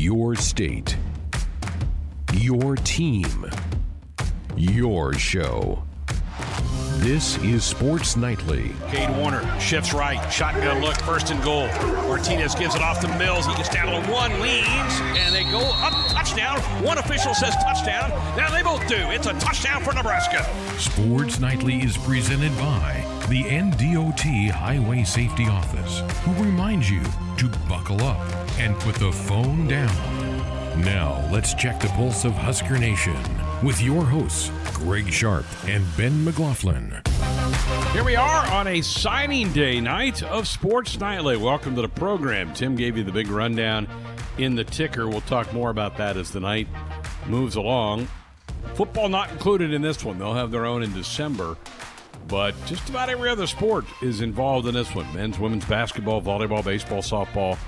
Your state. Your team. Your show. This is Sports Nightly. Kade Warner shifts right, shotgun look, first and goal. Martinez gives it off to Mills. He gets down to one, leans, and they go up, touchdown. One official says touchdown. Now they both do. It's a touchdown for Nebraska. Sports Nightly is presented by the NDOT Highway Safety Office, who reminds you to buckle up and put the phone down. Now, let's check the pulse of Husker Nation with your hosts, Greg Sharpe and Ben McLaughlin. Here we are on a signing day night of Sports Nightly. Welcome to the program. Tim gave you the big rundown in the ticker. We'll talk more about that as the night moves along. Football not included in this one. They'll have their own in December. But just about every other sport is involved in this one men's, women's basketball, volleyball, baseball, softball,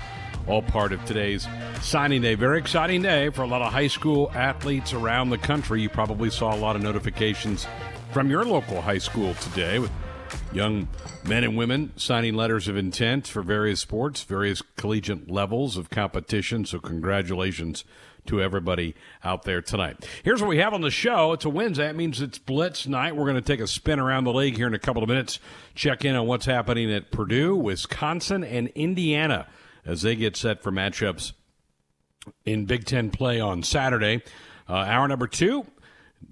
all part of today's signing day. Very exciting day for a lot of high school athletes around the country. You probably saw a lot of notifications from your local high school today with young men and women signing letters of intent for various sports, various collegiate levels of competition. So, congratulations to everybody out there tonight. Here's what we have on the show. It's a Wednesday. That means it's Blitz night. We're going to take a spin around the league here in a couple of minutes, check in on what's happening at Purdue, Wisconsin, and Indiana as they get set for matchups in Big Ten play on Saturday. Uh, hour number two,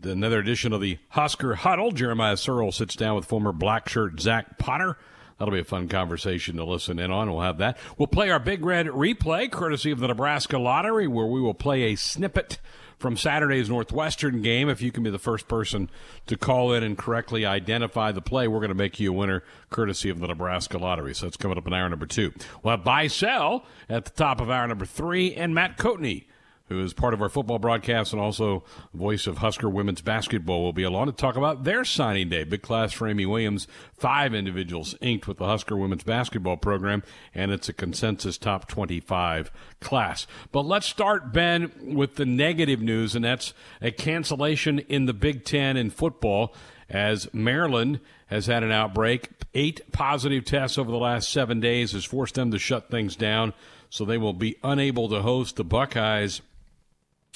another edition of the Husker Huddle. Jeremiah Sirles sits down with former black shirt Zach Potter. That'll be a fun conversation to listen in on. We'll have that. We'll play our Big Red replay, courtesy of the Nebraska Lottery, where we will play a snippet from Saturday's Northwestern game. If you can be the first person to call in and correctly identify the play, we're going to make you a winner courtesy of the Nebraska Lottery. So it's coming up in hour number two. We'll have buy sell at the top of hour number three, and Matt Coatney who is part of our football broadcast and also voice of Husker women's basketball, will be along to talk about their signing day. Big class for Amy Williams. Five individuals inked with the Husker women's basketball program, and it's a consensus top 25 class. But let's start, Ben, with the negative news, and that's a cancellation in the Big Ten in football as Maryland has had an outbreak. Eight positive tests over the last seven days has forced them to shut things down, so they will be unable to host the Buckeyes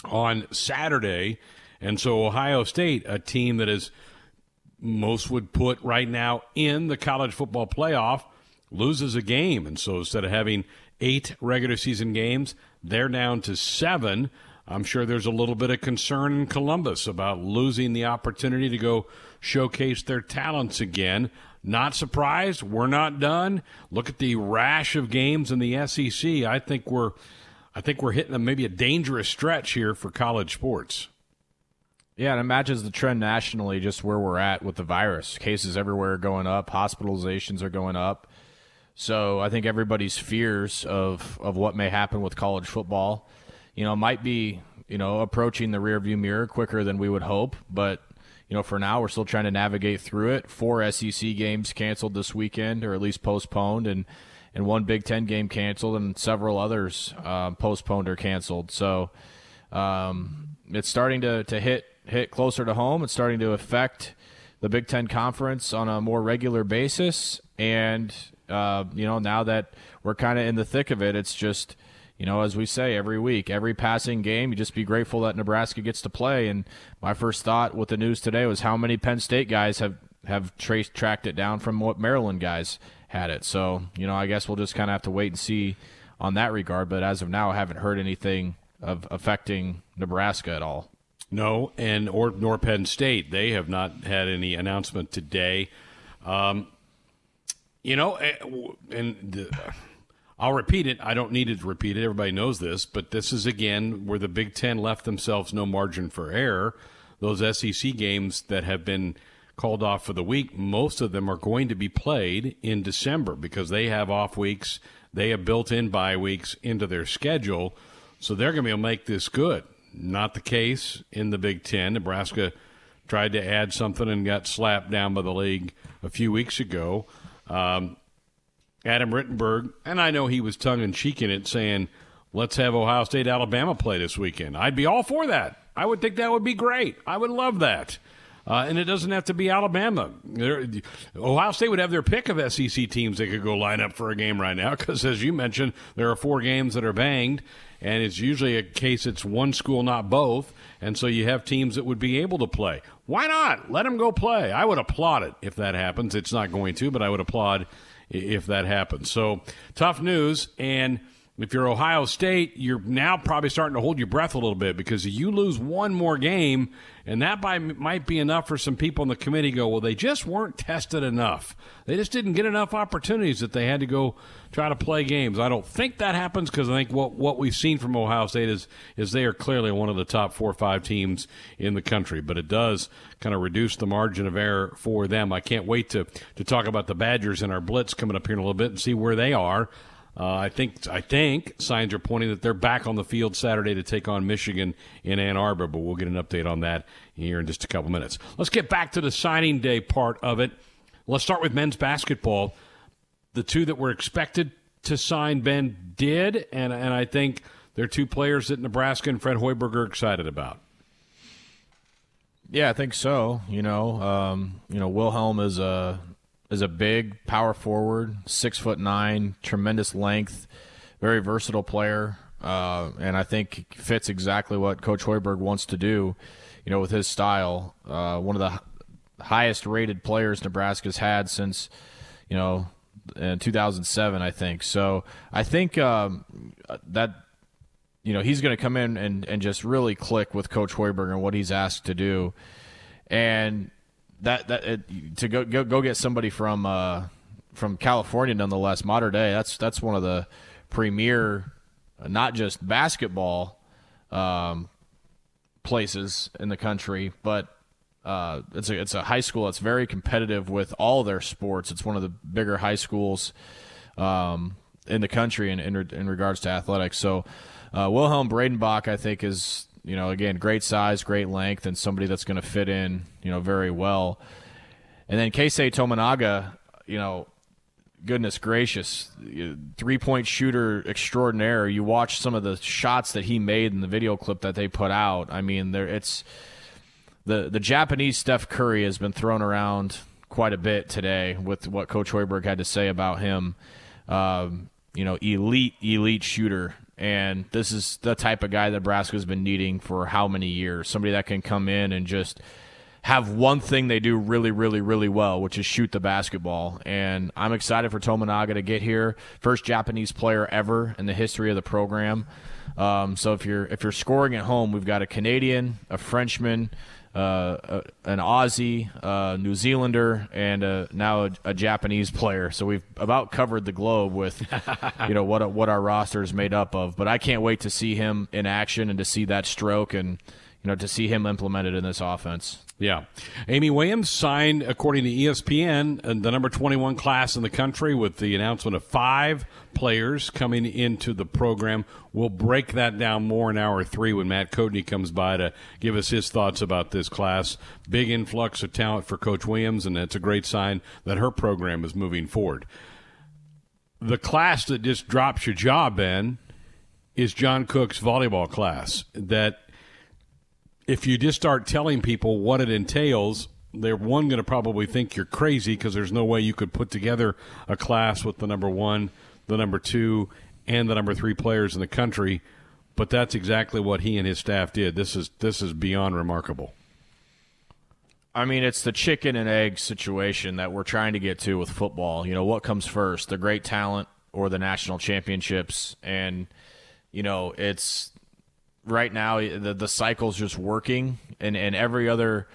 on Saturday. And so Ohio State, a team that is most would put right now in the college football playoff, loses a game. And so instead of having eight regular season games, they're down to seven. I'm sure there's a little bit of concern in Columbus about losing the opportunity to go showcase their talents again. Not surprised. We're not done. Look at the rash of games in the SEC. I think we're I think we're hitting a, maybe a dangerous stretch here for college sports. Yeah, and it matches the trend nationally, just where we're at with the virus. Cases everywhere are going up, hospitalizations are going up. So I think everybody's fears of, of what may happen with college football, you know, might be, you know, approaching the rearview mirror quicker than we would hope. But, you know, for now, we're still trying to navigate through it. Four SEC games canceled this weekend, or at least postponed, and and one Big Ten game canceled, and several others uh, postponed or canceled. So um, it's starting to, to hit hit closer to home. It's starting to affect the Big Ten conference on a more regular basis, and uh, you know now that we're kind of in the thick of it, it's just you know, as we say every week, every passing game, you just be grateful that Nebraska gets to play. And my first thought with the news today was how many Penn State guys have have traced tracked it down from what Maryland guys had it. So, you know, I guess we'll just kind of have to wait and see on that regard. But as of now, I haven't heard anything of affecting Nebraska at all. No, and or nor Penn State. They have not had any announcement today. Um, you know, eh, and the, I'll repeat it. I don't need to repeat it. Everybody knows this, but this is again where the Big Ten left themselves no margin for error. Those SEC games that have been called off for the week, most of them are going to be played in December because they have off weeks. They have built in bye weeks into their schedule. So they're going to be able to make this good. Not the case in the Big Ten. Nebraska tried to add something and got slapped down by the league a few weeks ago. Um, Adam Rittenberg, and I know he was tongue in cheek in it, saying, let's have Ohio State Alabama play this weekend. I'd be all for that. I would think that would be great. I would love that. Uh, and it doesn't have to be Alabama. They're, Ohio State would have their pick of SEC teams they could go line up for a game right now because, as you mentioned, there are four games that are banged, and it's usually a case it's one school, not both. And so you have teams that would be able to play. Why not? Let them go play. I would applaud it if that happens. It's not going to, but I would applaud if that happens. So tough news. And if you're Ohio State, you're now probably starting to hold your breath a little bit because you lose one more game, and that by, might be enough for some people in the committee go, well, they just weren't tested enough. They just didn't get enough opportunities that they had to go try to play games. I don't think that happens because I think what, what we've seen from Ohio State is, is they are clearly one of the top four or five teams in the country, but it does kind of reduce the margin of error for them. I can't wait to, to talk about the Badgers and our Blitz coming up here in a little bit and see where they are. Uh, I think I think signs are pointing that they're back on the field Saturday to take on Michigan in Ann Arbor, but we'll get an update on that here in just a couple minutes. Let's get back to the signing day part of it. Let's start with men's basketball. The two that were expected to sign Ben did, and and I think they're two players that Nebraska and Fred Hoiberg are excited about. Yeah, I think so. You know, um, you know, Wilhelm is a is a big power forward, six foot nine, tremendous length, very versatile player, uh, and I think fits exactly what Coach Hoiberg wants to do. You know, with his style, uh, one of the highest rated players Nebraska's had since you know in 2007, I think. So I think um, that you know he's going to come in and, and just really click with Coach Hoiberg and what he's asked to do, and that that it, to go, go go get somebody from uh, from California, nonetheless, Mater Dei. That's that's one of the premier, uh, not just basketball um, places in the country, but uh, it's a it's a high school that's very competitive with all their sports. It's one of the bigger high schools um, in the country in, in, in regards to athletics. So uh, Wilhelm Breidenbach, I think, is you know, again, great size, great length, and somebody that's going to fit in, you know, very well. And then Keisei Tominaga, you know, goodness gracious, three point shooter extraordinaire. You watch some of the shots that he made in the video clip that they put out. I mean, there it's the the Japanese Steph Curry has been thrown around quite a bit today with what Coach Hoiberg had to say about him. Um, you know, elite elite shooter and this is the type of guy that Nebraska's been needing for how many years? Somebody that can come in and just have one thing they do really, really, really well, which is shoot the basketball. And I'm excited for Tominaga to get here. First Japanese player ever in the history of the program. Um, so if you're if you're scoring at home, we've got a Canadian, a Frenchman, uh, an Aussie, uh, New Zealander, and uh, now a, a, Japanese player. So we've about covered the globe with, you know, what what our roster is made up of. But I can't wait to see him in action and to see that stroke and you know to see him implemented in this offense. Yeah. Amy Williams signed, according to ESPN, uh, the number 21 class in the country with the announcement of five players coming into the program. We'll break that down more in hour three when Matt Coatney comes by to give us his thoughts about this class. Big influx of talent for Coach Williams, and it's a great sign that her program is moving forward. The class that just drops your jaw, Ben, is John Cook's volleyball class that if you just start telling people what it entails, they're one going to probably think you're crazy because there's no way you could put together a class with the number one, the number two, and the number three players in the country. But that's exactly what he and his staff did. This is this is beyond remarkable. I mean, it's the chicken and egg situation that we're trying to get to with football. You know, what comes first, the great talent or the national championships? And you know, it's right now the the cycle's just working, and and every other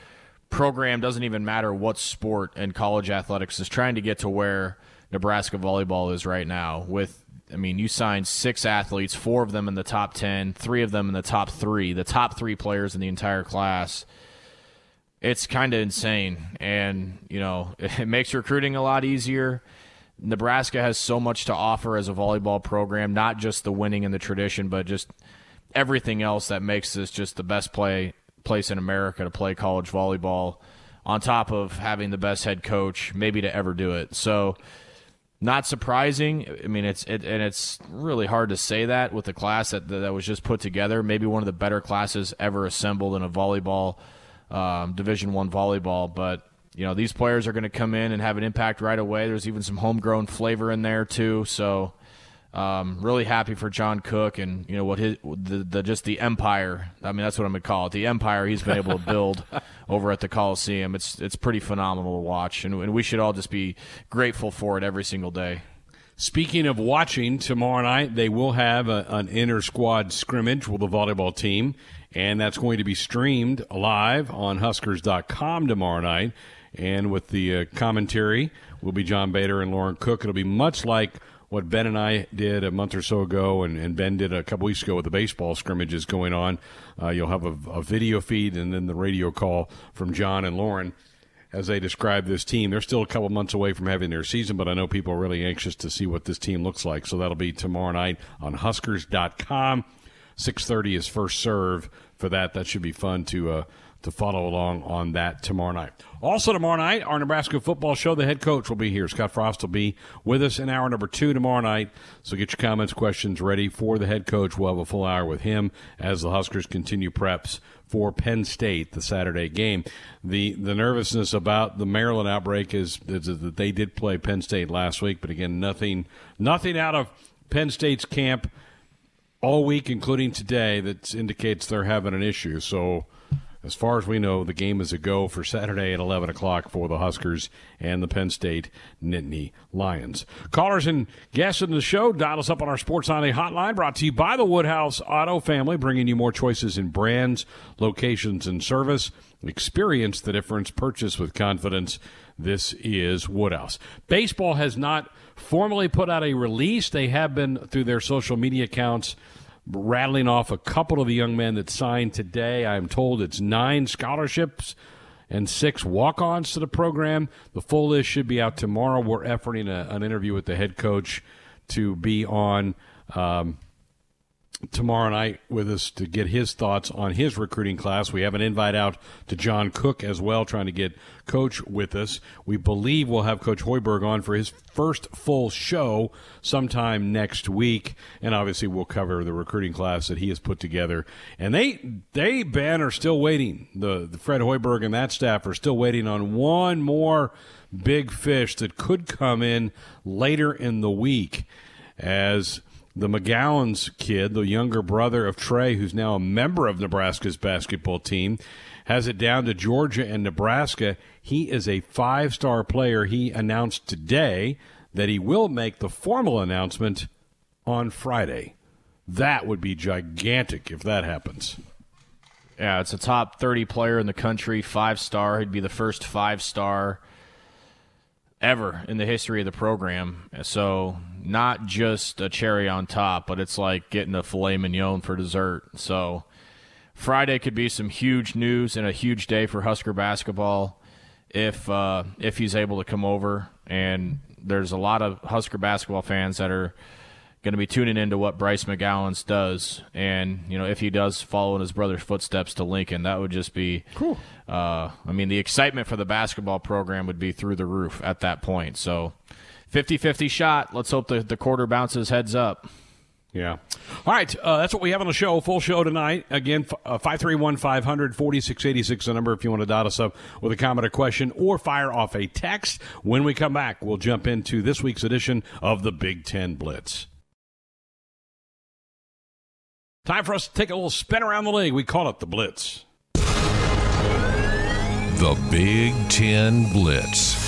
program doesn't even matter what sport and college athletics is trying to get to where Nebraska volleyball is right now. With I mean, you signed six athletes, four of them in the top ten, three of them in the top three, the top three players in the entire class. It's kind of insane, and you know it makes recruiting a lot easier. Nebraska has so much to offer as a volleyball program, not just the winning and the tradition, but just everything else that makes this just the best play place in America to play college volleyball on top of having the best head coach maybe to ever do it. So not surprising. I mean, it's it, and it's really hard to say that with the class that that was just put together. Maybe one of the better classes ever assembled in a volleyball um, Division One volleyball. But you know these players are going to come in and have an impact right away. There's even some homegrown flavor in there too. So um, really happy for John Cook and you know what his the, the just the empire. I mean that's what I'm gonna call it. The empire he's been able to build over at the Coliseum. It's it's pretty phenomenal to watch, and, and we should all just be grateful for it every single day. Speaking of watching, tomorrow night they will have a, an inter squad scrimmage with the volleyball team, and that's going to be streamed live on Huskers.com tomorrow night. And with the uh, commentary will be John Baylor and Lauren Cook. It'll be much like what Ben and I did a month or so ago, and, and Ben did a couple weeks ago with the baseball scrimmages going on. Uh, you'll have a, a video feed and then the radio call from John and Lauren as they describe this team. They're still a couple months away from having their season, but I know people are really anxious to see what this team looks like. So that'll be tomorrow night on Huskers.com. 6:30 is first serve for that. That should be fun to uh, to follow along on that tomorrow night. Also, tomorrow night, our Nebraska football show, the head coach will be here. Scott Frost will be with us in hour number two tomorrow night. So get your comments, questions ready for the head coach. We'll have a full hour with him as the Huskers continue preps for Penn State, the Saturday game. The the nervousness about the Maryland outbreak is, is that they did play Penn State last week, but again, nothing nothing out of Penn State's camp all week, including today, that indicates they're having an issue. So as far as we know, the game is a go for Saturday at 11 o'clock for the Huskers and the Penn State Nittany Lions. Callers and guests in the show, dial us up on our Sports Sunday hotline, brought to you by the Woodhouse Auto Family, bringing you more choices in brands, locations, and service. Experience the difference. Purchase with confidence. This is Woodhouse. Baseball has not formally put out a release. They have been through their social media accounts rattling off a couple of the young men that signed today. I'm told it's nine scholarships and six walk ons to the program. The full list should be out tomorrow. We're efforting a, an interview with the head coach to be on. Um, tomorrow night with us to get his thoughts on his recruiting class. We have an invite out to John Cook as well, trying to get Coach with us. We believe we'll have Coach Hoiberg on for his first full show sometime next week, and obviously we'll cover the recruiting class that he has put together. And they, they Ben are still waiting. The, the Fred Hoiberg and that staff are still waiting on one more big fish that could come in later in the week as the McGowens kid, the younger brother of Trey, who's now a member of Nebraska's basketball team, has it down to Georgia and Nebraska. He is a five star player. He announced today that he will make the formal announcement on Friday. That would be gigantic if that happens. Yeah, it's a top 30 player in the country, five star. He'd be the first five star ever in the history of the program. So not just a cherry on top, but it's like getting a filet mignon for dessert. So Friday could be some huge news and a huge day for Husker basketball if uh, if he's able to come over. And there's a lot of Husker basketball fans that are going to be tuning into what Bryce McGowens does, and you know if he does follow in his brother's footsteps to Lincoln, that would just be cool. Uh, I mean, the excitement for the basketball program would be through the roof at that point. So, 50-50 shot. Let's hope the the quarter bounces heads up. Yeah. All right. Uh, that's what we have on the show. Full show tonight. Again, uh, 531 500 4686 the number if you want to dot us up with a comment or question or fire off a text. When we come back, we'll jump into this week's edition of the Big Ten Blitz. Time for us to take a little spin around the league. We call it the Blitz. The Big Ten Blitz.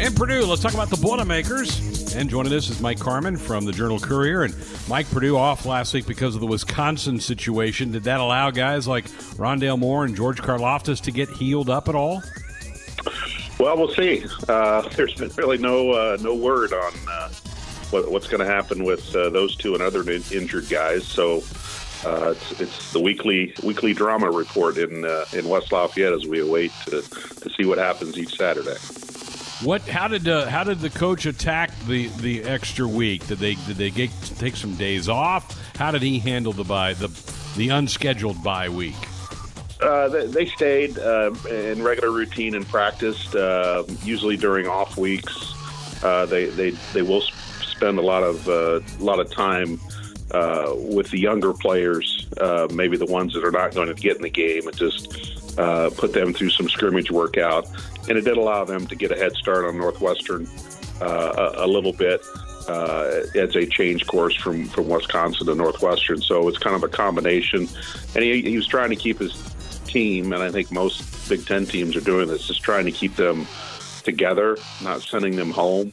In Purdue, let's talk about the Boilermakers. And joining us is Mike Carmin from the Journal Courier. And Mike Purdue off last week because of the Wisconsin situation. Did that allow guys like Rondale Moore and George Karlaftis to get healed up at all? Well, we'll see. Uh, there's been really no uh, no word on uh, what, what's going to happen with uh, those two and other in- injured guys. So uh, it's, it's the weekly weekly drama report in uh, in West Lafayette as we await to, to see what happens each Saturday. What? How did uh, how did the coach attack the, the extra week? Did they did they get, take some days off? How did he handle the bye the the unscheduled bye week? Uh, they, they, stayed uh, in regular routine and practiced. Uh, usually during off weeks, uh, they they they will spend a lot of uh, a lot of time with the younger players maybe the ones that are not going to get in the game, and just uh, put them through some scrimmage workout. And it did allow them to get a head start on Northwestern uh, a, a, little bit uh, as they change course from, from Wisconsin to Northwestern. So it's kind of a combination. And he, he was trying to keep his team, and I think most Big Ten teams are doing this, just trying to keep them together, not sending them home,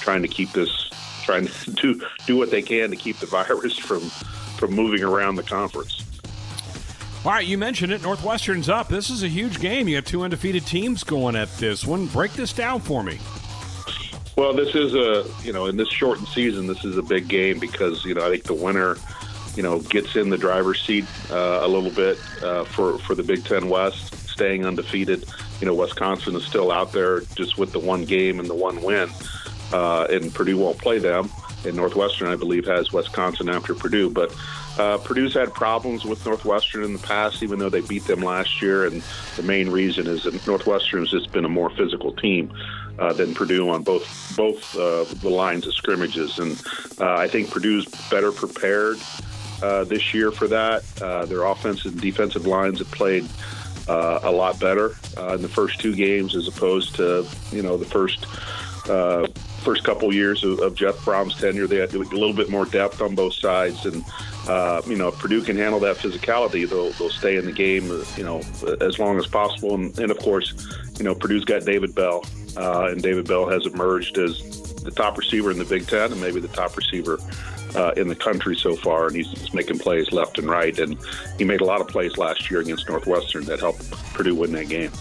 trying to keep this, trying to do, do what they can to keep the virus from, from moving around the conference. All right, you mentioned it. Northwestern's up. This is a huge game. You have two undefeated teams going at this one. Break this down for me. Well, this is a you know in this shortened season, this is a big game because you know I think the winner, you know, gets in the driver's seat uh, a little bit uh, for for the Big Ten West, staying undefeated. You know, Wisconsin is still out there just with the one game and the one win, uh, and Purdue won't play them. And Northwestern, I believe, has Wisconsin after Purdue, but uh, Purdue's had problems with Northwestern in the past, even though they beat them last year. And the main reason is that Northwestern has just been a more physical team uh, than Purdue on both both uh, the lines of scrimmages. And uh, I think Purdue's better prepared uh, this year for that. Uh, their offensive and defensive lines have played. Uh, a lot better in the first two games as opposed to you know the first first couple years of, of, Jeff Brohm's tenure, they had a little bit more depth on both sides, and uh, you know, if Purdue can handle that physicality, they'll they'll stay in the game, you know, as long as possible. And, and of course, you know, Purdue's got David Bell, uh, and David Bell has emerged as the top receiver in the Big Ten, and maybe the top receiver uh, in the country so far, and he's, he's making plays left and right. And he made a lot of plays last year against Northwestern that helped Purdue win that game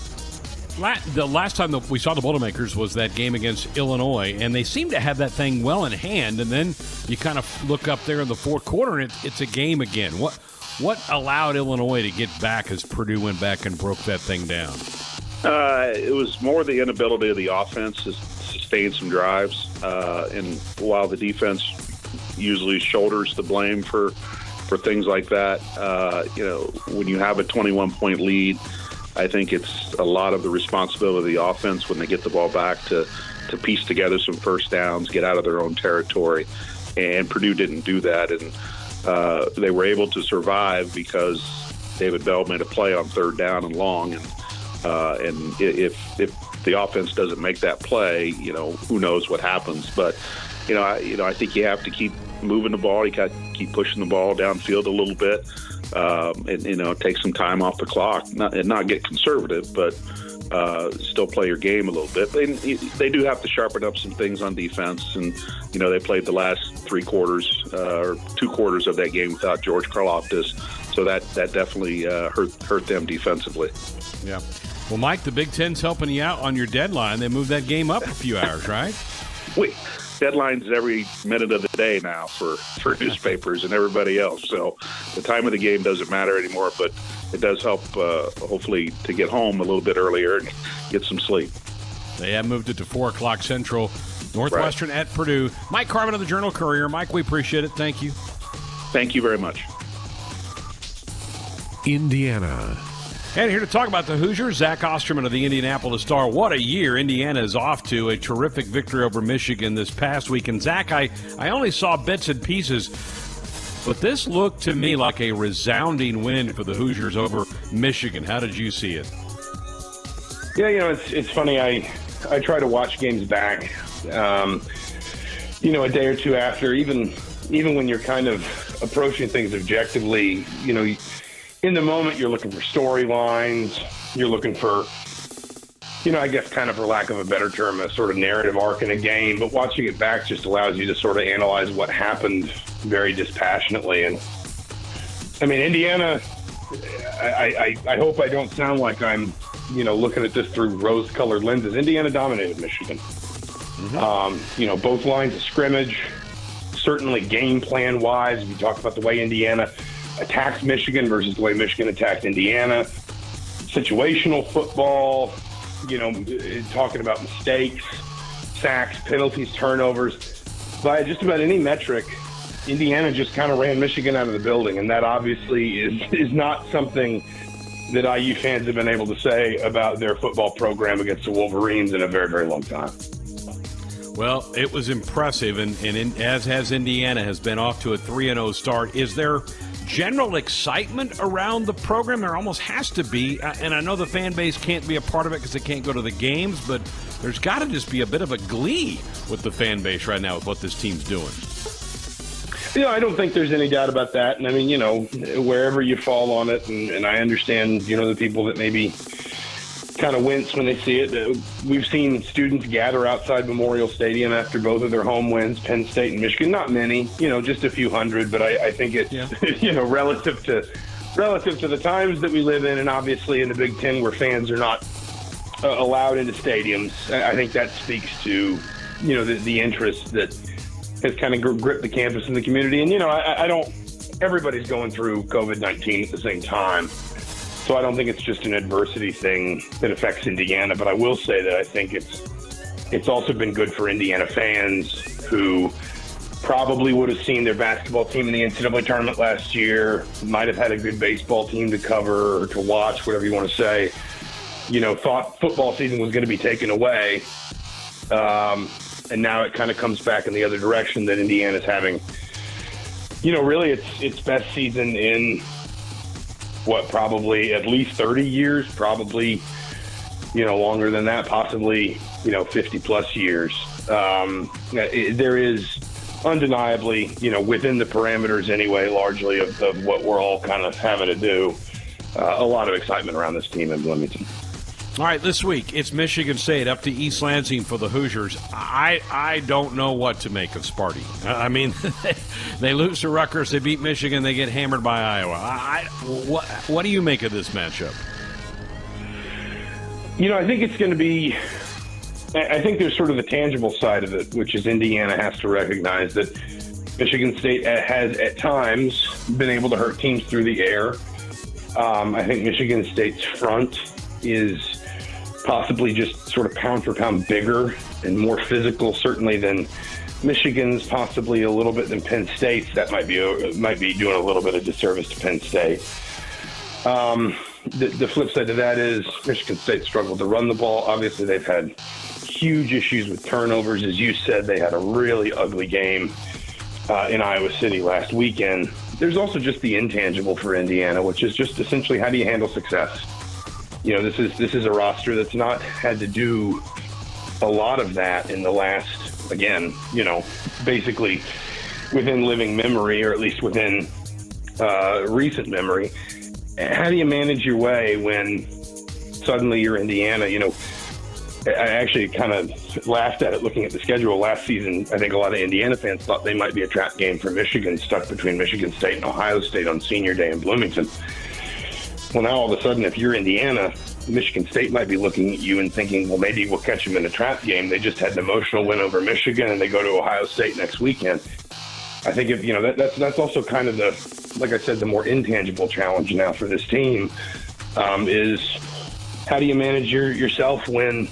the last time that we saw the Boilermakers was that game against Illinois, and they seem to have that thing well in hand. And then you kind of look up there in the fourth quarter, and it's, it's a game again. What what allowed Illinois to get back as Purdue went back and broke that thing down? Uh, it was more the inability of the offense to sustain some drives, uh, and while the defense usually shoulders the blame for for things like that, uh, you know, when you have a 21 point lead I think it's a lot of the responsibility of the offense when they get the ball back to, to piece together some first downs, get out of their own territory. And Purdue didn't do that. And uh, they were able to survive because David Bell made a play on third down and long. And, uh, and if, if the offense doesn't make that play, you know, who knows what happens. But, you know, I, you know, I think you have to keep moving the ball. You got to keep pushing the ball downfield a little bit um, and you know take some time off the clock, not, and not get conservative, but uh, still play your game a little bit. They, they do have to sharpen up some things on defense, and you know they played the last three quarters uh, or two quarters of that game without George Karlaftis, so that that definitely uh, hurt hurt them defensively. Yeah. Well, Mike, the Big Ten's helping you out on your deadline. They moved that game up a few hours, right? Wait deadlines every minute of the day now for, for newspapers and everybody else. So the time of the game doesn't matter anymore, but it does help, uh, hopefully, to get home a little bit earlier and get some sleep. They have moved it to 4 o'clock Central. Northwestern right. at Purdue. Mike Carmin of the Journal Courier. Mike, we appreciate it. Thank you. Thank you very much. Indiana. And here to talk about the Hoosiers, Zach Osterman of the Indianapolis Star. What a year Indiana is off to. A terrific victory over Michigan this past week. And Zach, I, I only saw bits and pieces, but this looked to me like a resounding win for the Hoosiers over Michigan. How did you see it? Yeah, you know, it's, it's funny. I, I try to watch games back, um, you know, a day or two after, even, even when you're kind of approaching things objectively, you know, in the moment, you're looking for storylines. You're looking for, you know, I guess kind of for lack of a better term, a sort of narrative arc in a game. But watching it back just allows you to sort of analyze what happened very dispassionately. And I mean, Indiana, I, I, I hope I don't sound like I'm, you know, looking at this through rose colored lenses. Indiana dominated Michigan. Mm-hmm. Um, you know, both lines of scrimmage, certainly game plan wise. We talk about the way Indiana attacked Michigan versus the way Michigan attacked Indiana. Situational football, you know, talking about mistakes, sacks, penalties, turnovers. By just about any metric, Indiana just kind of ran Michigan out of the building, and that obviously is is not something that IU fans have been able to say about their football program against the Wolverines in a very, very long time. Well, it was impressive, and, and in, as has Indiana, has been off to a 3 0 start. Is there general excitement around the program? There almost has to be, uh, and I know the fan base can't be a part of it because they can't go to the games, but there's got to just be a bit of a glee with the fan base right now with what this team's doing. Know, I don't think there's any doubt about that. And I mean, you know, wherever you fall on it, and, and I understand, you know, the people that maybe kind of wince when they see it. We've seen students gather outside Memorial Stadium after both of their home wins, Penn State and Michigan. Not many, you know, just a few hundred, but I, I think it's yeah. you know relative to relative to the times that we live in, and obviously in the Big Ten where fans are not uh, allowed into stadiums. I think that speaks to you know the, the interest that has kind of gripped the campus and the community. And you know, I, I don't. Everybody's going through COVID nineteen at the same time. So I don't think it's just an adversity thing that affects Indiana, but I will say that I think it's it's also been good for Indiana fans who probably would have seen their basketball team in the NCAA tournament last year, might have had a good baseball team to cover or to watch, whatever you want to say. You know, thought football season was going to be taken away. Um, and now it kind of comes back in the other direction that Indiana's having, you know, really its its best season in what probably at least 30 years, probably you know longer than that, possibly you know 50 plus years. Um, it, there is undeniably, you know, within the parameters anyway, largely of, of what we're all kind of having to do, uh, a lot of excitement around this team in Bloomington. All right, this week it's Michigan State up to East Lansing for the Hoosiers. I I don't know what to make of Sparty. I mean, they lose to Rutgers, they beat Michigan, they get hammered by Iowa. I, what what do you make of this matchup? You know, I think it's going to be. I think there's sort of the tangible side of it, which is Indiana has to recognize that Michigan State has at times been able to hurt teams through the air. Um, I think Michigan State's front is possibly just sort of pound for pound bigger and more physical, certainly than Michigan's, possibly a little bit than Penn State's. That might be might be doing a little bit of disservice to Penn State. Um, the, the flip side to that is Michigan State struggled to run the ball. Obviously, they've had huge issues with turnovers. As you said, they had a really ugly game uh, in Iowa City last weekend. There's also just the intangible for Indiana, which is just essentially how do you handle success? You know, this is this is a roster that's not had to do a lot of that in the last, again, you know, basically within living memory, or at least within uh, recent memory. How do you manage your way when suddenly you're Indiana? You know, I actually kind of laughed at it looking at the schedule last season. I think a lot of Indiana fans thought they might be a trap game for Michigan, stuck between Michigan State and Ohio State on senior day in Bloomington. Well, now all of a sudden, if you're Indiana, Michigan State might be looking at you and thinking, well, maybe we'll catch them in a trap game. They just had an emotional win over Michigan, and they go to Ohio State next weekend. I think if you know that, that's that's also kind of the, like I said, the more intangible challenge now for this team um, is how do you manage your yourself when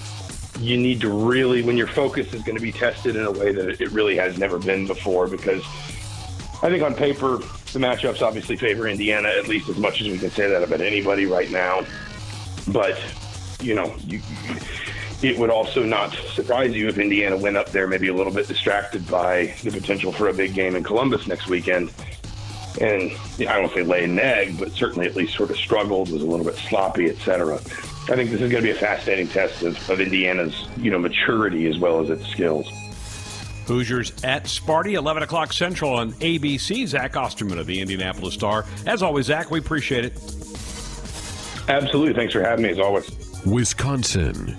you need to really when your focus is going to be tested in a way that it really has never been before because I think on paper the matchups obviously favor Indiana at least as much as we can say that about anybody right now. But, you know, you, it would also not surprise you if Indiana went up there maybe a little bit distracted by the potential for a big game in Columbus next weekend. And I don't say lay an egg, but certainly at least sort of struggled, was a little bit sloppy, etc. I think this is going to be a fascinating test of, of Indiana's, you know, maturity as well as its skills. Hoosiers at Sparty, 11 o'clock Central on ABC. Zach Osterman of the Indianapolis Star. As always, Zach, we appreciate it. Absolutely. Thanks for having me, as always. Wisconsin.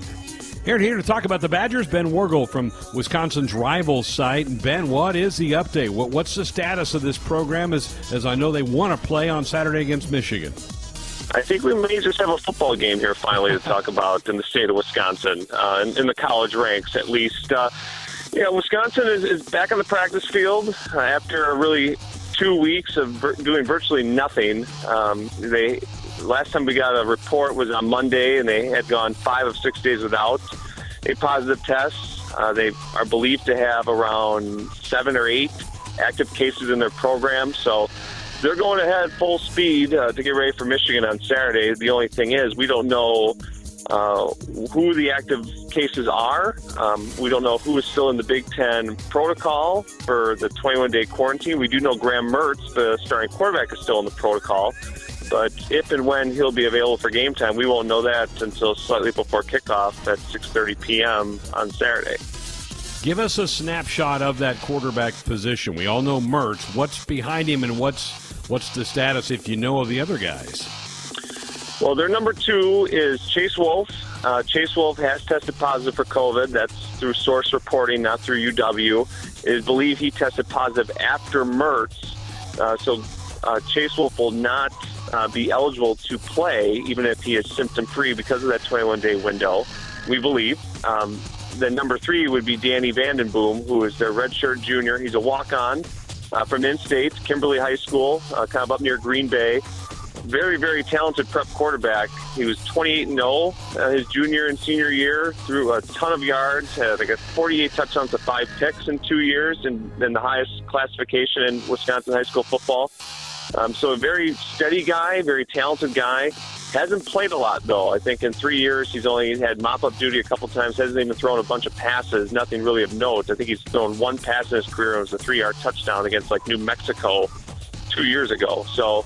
Here and here to talk about the Badgers, Ben Worgull from Wisconsin's rival site. Ben, what is the update? What, what's the status of this program as, as I know they want to play on Saturday against Michigan? I think we may just have a football game here finally to talk about in the state of Wisconsin, uh, in, in, the college ranks at least. Uh, yeah, Wisconsin is, is, back on the practice field uh, after really two weeks of vir- doing virtually nothing. Um, they last time we got a report was on Monday, and they had gone five of six days without a positive test. Uh, they are believed to have around seven or eight active cases in their program, so they're going ahead full speed uh, to get ready for Michigan on Saturday. The only thing is, we don't know uh, who the active cases are. Um, we don't know who is still in the Big Ten protocol for the 21 day quarantine. We do know Graham Mertz, the starting quarterback, is still in the protocol. But if and when he'll be available for game time, we won't know that until slightly before kickoff at 6:30 p.m. on Saturday. Give us a snapshot of that quarterback position. We all know Mertz. What's behind him, and what's what's the status if you know of the other guys? Well, their number two is Chase Wolf. Uh, Chase Wolf has tested positive for COVID. That's through source reporting, not through UW. It is believed he tested positive after Mertz. Uh, so uh, Chase Wolf will not uh, be eligible to play, even if he is symptom free, because of that 21 day window, we believe. Um, then number three would be Danny Vandenboom, who is their redshirt junior. He's a walk on uh, from in state, Kimberly High School, uh, kind of up near Green Bay. Very, very talented prep quarterback. He was 28 0 uh, his junior and senior year, threw a ton of yards, had like a 48 touchdowns to five picks in two years, and then the highest classification in Wisconsin high school football. Um, so a very steady guy, very talented guy. Hasn't played a lot though. I think in three years he's only had mop-up duty a couple times. Hasn't even thrown a bunch of passes. Nothing really of note. I think he's thrown one pass in his career. It was a three-yard touchdown against like New Mexico two years ago. So,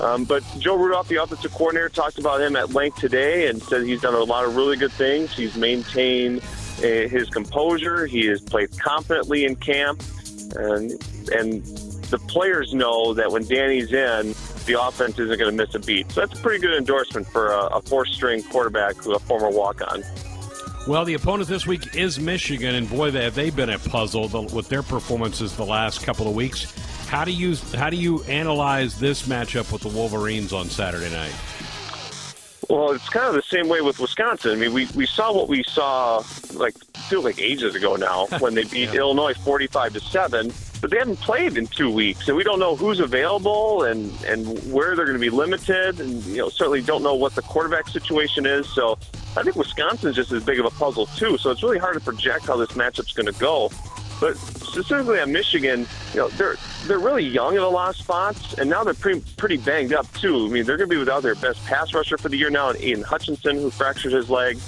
um, but Joe Rudolph, the offensive coordinator, talked about him at length today and said he's done a lot of really good things. He's maintained uh, his composure. He has played confidently in camp, and and the players know that when Danny's in, the offense isn't going to miss a beat. So that's a pretty good endorsement for a, a four-string quarterback who a former walk-on. Well, the opponent this week is Michigan, and boy, have they been a puzzle with their performances the last couple of weeks. How do you how do you analyze this matchup with the Wolverines on Saturday night? Well, it's kind of the same way with Wisconsin. I mean, we, we saw what we saw like feels like ages ago now when they beat yeah. Illinois forty-five to seven but they haven't played in two weeks, and we don't know who's available and and where they're going to be limited, and you know certainly don't know what the quarterback situation is. So I think Wisconsin's just as big of a puzzle too. So it's really hard to project how this matchup's going to go. But specifically on Michigan, you know they're they're really young in a lot of spots, and now they're pretty pretty banged up too. I mean they're going to be without their best pass rusher for the year now, and Aidan Hutchinson who fractured his leg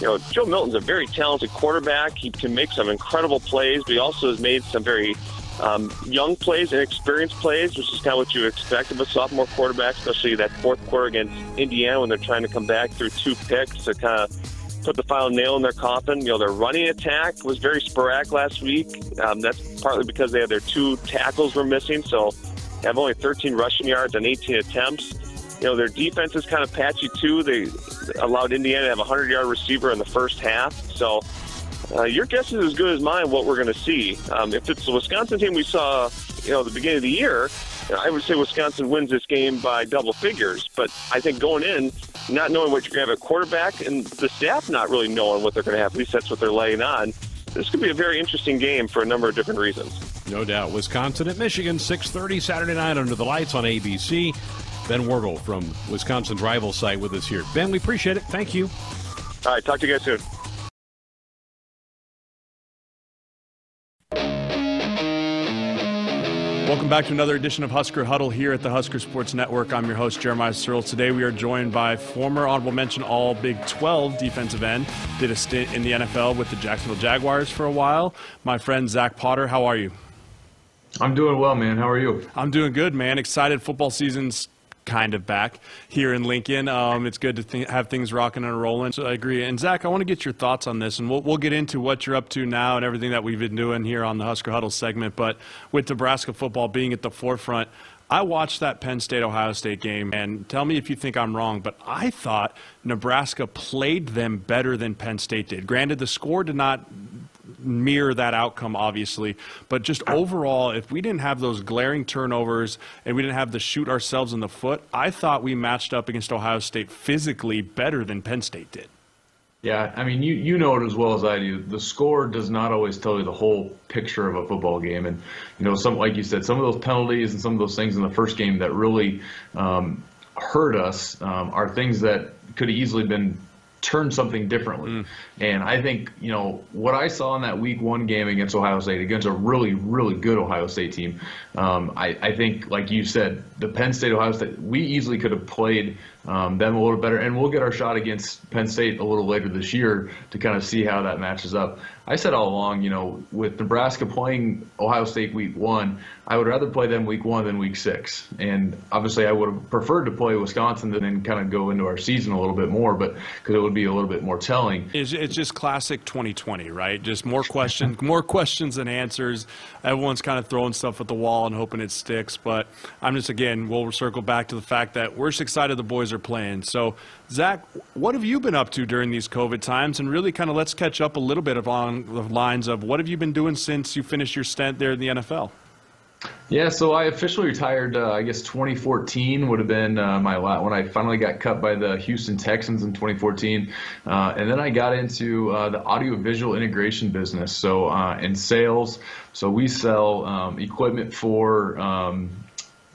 you know, Joe Milton's a very talented quarterback. He can make some incredible plays, but he also has made some very um, young plays and experienced plays, which is kind of what you expect of a sophomore quarterback, especially that fourth quarter against Indiana when they're trying to come back through two picks to kind of put the final nail in their coffin. You know, their running attack was very sporadic last week. Um, that's partly because they had their two tackles were missing, so they have only 13 rushing yards on 18 attempts. You know, their defense is kind of patchy too. They allowed Indiana to have a 100 yard receiver in the first half. So uh, your guess is as good as mine what we're going to see. Um, if it's the Wisconsin team we saw, you know, the beginning of the year, I would say Wisconsin wins this game by double figures. But I think going in, not knowing what you're going to have at quarterback, and the staff not really knowing what they're going to have, at least that's what they're laying on. This could be a very interesting game for a number of different reasons. No doubt. Wisconsin at Michigan, 6:30 Saturday night under the lights on ABC. Ben Worgull from Wisconsin's rival site with us here. Ben, we appreciate it. Thank you. All right, talk to you guys soon. Welcome back to another edition of Husker Huddle here at the Husker Sports Network. I'm your host, Jeremiah Sirles. Today we are joined by former honorable mention All Big 12 defensive end, did a stint in the NFL with the Jacksonville Jaguars for a while. My friend Zach Potter, how are you? I'm doing well, man. How are you? I'm doing good, man. Excited football season's kind of back here in Lincoln. Um, it's good to th- have things rocking and rolling. So I agree. And Zach, I want to get your thoughts on this, and we'll, we'll get into what you're up to now and everything that we've been doing here on the Husker Huddle segment. But with Nebraska football being at the forefront, I watched that Penn State Ohio State game, and tell me if you think I'm wrong, but I thought Nebraska played them better than Penn State did. Granted, the score did not mirror that outcome, obviously. But just overall, if we didn't have those glaring turnovers and we didn't have to shoot ourselves in the foot, I thought we matched up against Ohio State physically better than Penn State did. Yeah, I mean, you, you know it as well as I do. The score does not always tell you the whole picture of a football game. And, you know, some like you said, some of those penalties and some of those things in the first game that really um, hurt us um, are things that could have easily been turn something differently. Mm. And I think, you know, what I saw in that week one game against Ohio State, against a really, really good Ohio State team, um, I, I think, like you said, the Penn State Ohio State, we easily could have played um, them a little better. And we'll get our shot against Penn State a little later this year to kind of see how that matches up. I said all along, you know, with Nebraska playing Ohio State week one, I would rather play them week one than week six. And obviously, I would have preferred to play Wisconsin than then kind of go into our season a little bit more, but because it would be a little bit more telling. It's, it's just classic 2020, right? Just more questions, more questions than answers. Everyone's kind of throwing stuff at the wall and hoping it sticks. But I'm just again, we'll circle back to the fact that we're just excited the boys are playing. So Zach, what have you been up to during these COVID times? And really kind of let's catch up a little bit along the lines of what have you been doing since you finished your stint there in the NFL? Yeah, so I officially retired. Uh, I guess 2014 would have been uh, my last when I finally got cut by the Houston Texans in 2014, uh, and then I got into uh, the audiovisual integration business. So uh, in sales, so we sell um, equipment for um,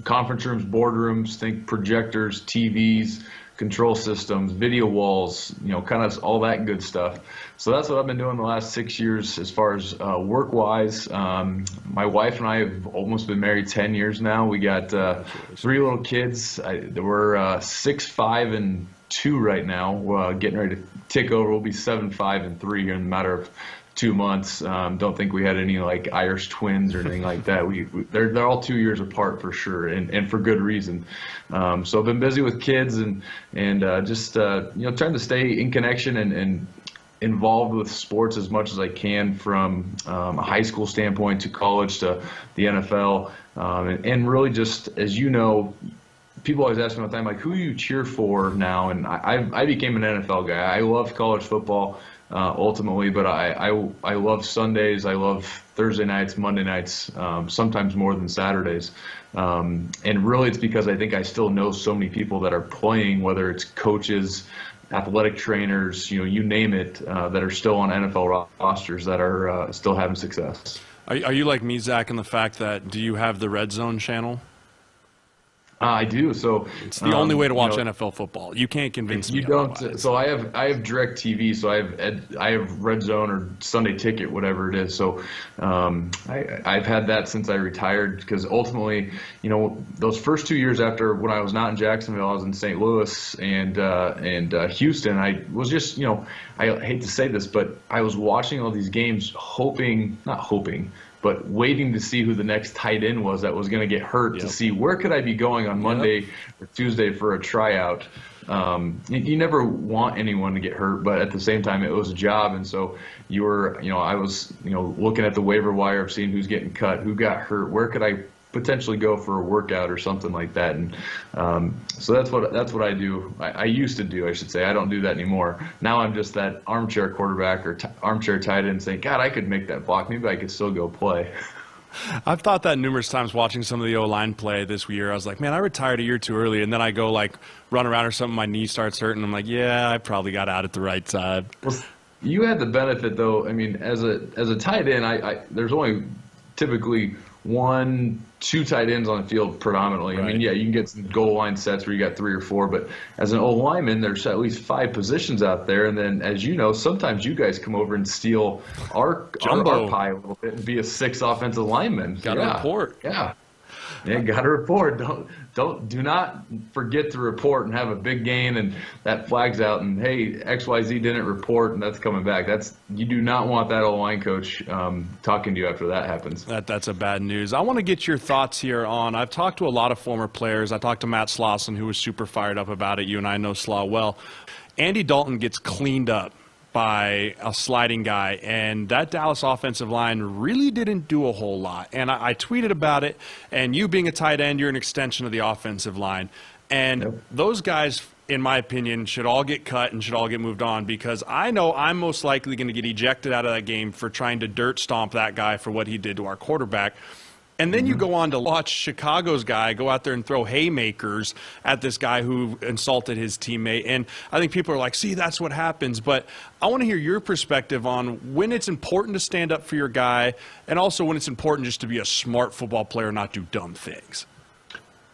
conference rooms, boardrooms, think projectors, TVs control systems, video walls, you know, kind of all that good stuff. So that's what I've been doing the last six years as far as uh, work wise. Um, my wife and I have almost been married 10 years now. We got uh, three little kids. I, we're uh, six, five, and two right now. Uh, getting ready to tick over. We'll be seven, five, and three here in a matter of two months. Um, don't think we had any like Irish twins or anything like that. We, we, they're they're all two years apart for sure, and, and for good reason. Um, so I've been busy with kids and and uh, just uh, you know trying to stay in connection and, and involved with sports as much as I can from um, a high school standpoint to college to the NFL, um, and, and really just as you know people always ask me all the time, like, who you cheer for now? And I, I became an NFL guy. I love college football uh, ultimately. But I, I, I love Sundays. I love Thursday nights, Monday nights, um, sometimes more than Saturdays. Um, and really, it's because I think I still know so many people that are playing, whether it's coaches, athletic trainers, you know, you name it, uh, that are still on NFL rosters that are uh, still having success. Are, are you like me, Zach, in the fact that do you have the Red Zone channel? Uh, I do. So it's the um, only way to watch you know, NFL football. You can't convince you me. don't. Otherwise. So I have I have DirecTV. So I have Ed, I have Red Zone or Sunday Ticket, whatever it is. So um, I, I've had that since I retired because ultimately, you know, those first two years after when I was not in Jacksonville, I was in St. Louis and uh, and uh, Houston. I was just you know I hate to say this, but I was watching all these games, hoping not hoping but waiting to see who the next tight end was that was going to get hurt yep. to see where could I be going on Monday yep. or Tuesday for a tryout. Um, you, you, never want anyone to get hurt, but at the same time, it was a job, and so you were, you know, I was, you know, looking at the waiver wire of seeing who's getting cut, who got hurt, where could I potentially go for a workout or something like that. And um, so that's what that's what I do. I, I, used to do, I should say. I don't do that anymore. Now I'm just that armchair quarterback or t- armchair tight end saying, God, I could make that block. Maybe I could still go play. I've thought that numerous times watching some of the O line play this year. I was like, man, I retired a year too early, and then I go like run around or something, my knee starts hurting. I'm like, yeah, I probably got out at the right time. Well, you had the benefit though. I mean, as a as a tight end, I, I there's only typically one, two tight ends on the field predominantly. Right. I mean, yeah, you can get some goal line sets where you got three or four, but as an old lineman, there's at least five positions out there. And then, as you know, sometimes you guys come over and steal our, our, our, pie a little bit and be a six offensive lineman. Got yeah. report. Yeah. Yeah, got to report. Don't don't do not forget to report and have a big gain and that flags out and hey XYZ didn't report and that's coming back. That's you do not want that old line coach um, talking to you after that happens. That that's a bad news. I want to get your thoughts here on. I've talked to a lot of former players. I talked to Matt Slauson who was super fired up about it. You and I know Slaw well. Andy Dalton gets cleaned up by a sliding guy, and that Dallas offensive line really didn't do a whole lot. And I, I, tweeted about it, and you being a tight end, you're an extension of the offensive line. And yep. those guys, in my opinion, should all get cut and should all get moved on because I know I'm most likely going to get ejected out of that game for trying to dirt stomp that guy for what he did to our quarterback. And then mm-hmm. you go on to watch Chicago's guy go out there and throw haymakers at this guy who insulted his teammate. And I think people are like, see, that's what happens. But I want to hear your perspective on when it's important to stand up for your guy and also when it's important just to be a smart football player, not do dumb things.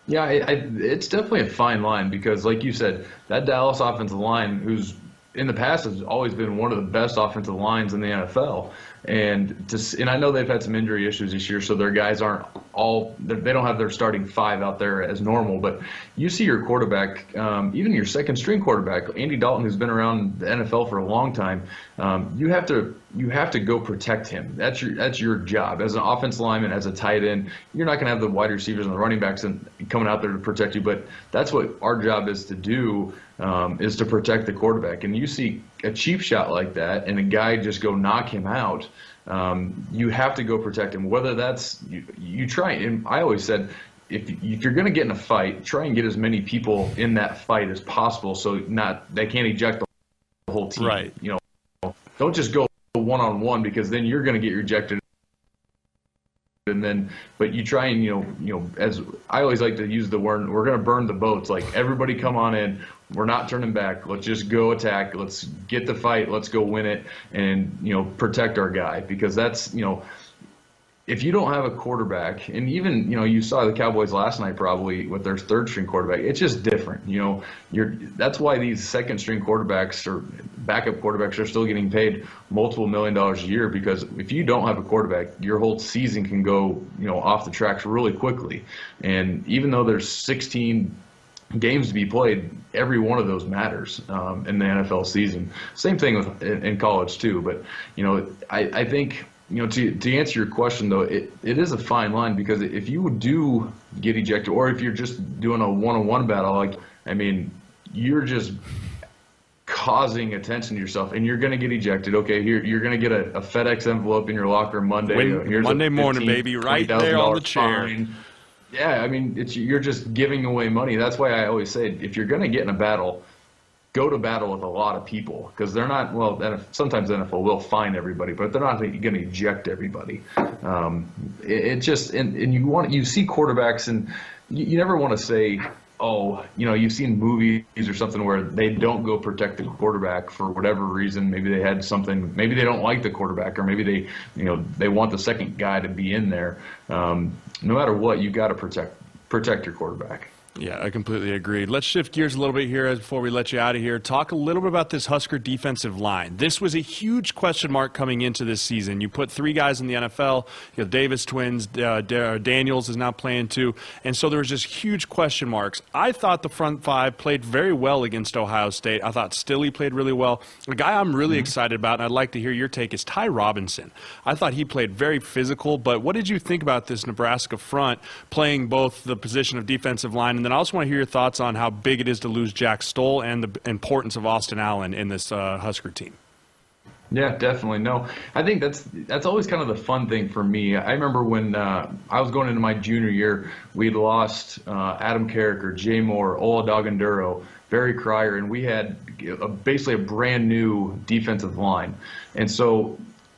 Yeah, I, I, it's definitely a fine line because, like you said, that Dallas offensive line, who's in the past has always been one of the best offensive lines in the NFL. And to, and I know they've had some injury issues this year, so their guys aren't all they don't have their starting five out there as normal. But you see your quarterback, um, even your second string quarterback, Andy Dalton, who's been around the NFL for a long time. Um, you have to you have to go protect him. That's your that's your job as an offense lineman, as a tight end. You're not going to have the wide receivers and the running backs and coming out there to protect you, but that's what our job is to do um, is to protect the quarterback. And you see a cheap shot like that, and a guy just go knock him out. Um, you have to go protect him. Whether that's you, you try. And I always said, if, if you're going to get in a fight, try and get as many people in that fight as possible, so not they can't eject the whole team. Right. You know, don't just go one on one because then you're going to get rejected and then but you try and you know you know as I always like to use the word we're going to burn the boats. Like everybody come on in. We're not turning back. Let's just go attack. Let's get the fight. Let's go win it and you know protect our guy because that's you know if you don't have a quarterback, and even you know you saw the Cowboys last night probably with their third string quarterback, it's just different. You know, you're that's why these second string quarterbacks or backup quarterbacks are still getting paid multiple million dollars a year because if you don't have a quarterback, your whole season can go you know off the tracks really quickly. And even though there's 16 games to be played, every one of those matters um, in the NFL season. Same thing with in, in college too. But you know, I, I think you know, to, to answer your question though, it, it is a fine line because if you do get ejected, or if you're just doing a one-on-one battle, like I mean, you're just causing attention to yourself, and you're going to get ejected. Okay, here you're going to get a, a, FedEx envelope in your locker Monday. When, Here's Monday morning, baby, right there on the chair. Fine. Yeah, I mean, it's you're just giving away money. That's why I always say, if you're going to get in a battle, go to battle with a lot of people because they're not well. Sometimes NFL will fine everybody, but they're not going to eject everybody. Um, it, it, just and, and you want you see quarterbacks and you, you never want to say oh, you know, you've seen movies or something where they don't go protect the quarterback for whatever reason. Maybe they had something. Maybe they don't like the quarterback, or maybe they, you know, they want the second guy to be in there. Um, no matter what, you got to protect protect your quarterback. Yeah, I completely agree. Let's shift gears a little bit here before we let you out of here. Talk a little bit about this Husker defensive line. This was a huge question mark coming into this season. You put three guys in the NFL. You have Davis twins. Uh, Daniels is now playing too, and so there was just huge question marks. I thought the front five played very well against Ohio State. I thought Stille played really well. The guy I'm really mm-hmm. excited about, and I'd like to hear your take, is Ty Robinson. I thought he played very physical. But what did you think about this Nebraska front playing both the position of defensive line and then I also want to hear your thoughts on how big it is to lose Jack Stoll and the importance of Austin Allen in this uh, Husker team. Yeah, definitely. No, I think that's that's always kind of the fun thing for me. I remember when uh, I was going into my junior year, we'd lost uh, Adam Carriker, Jay Moore, Ola Dagunduro, Barry Cryer, and we had a, basically a brand new defensive line. And so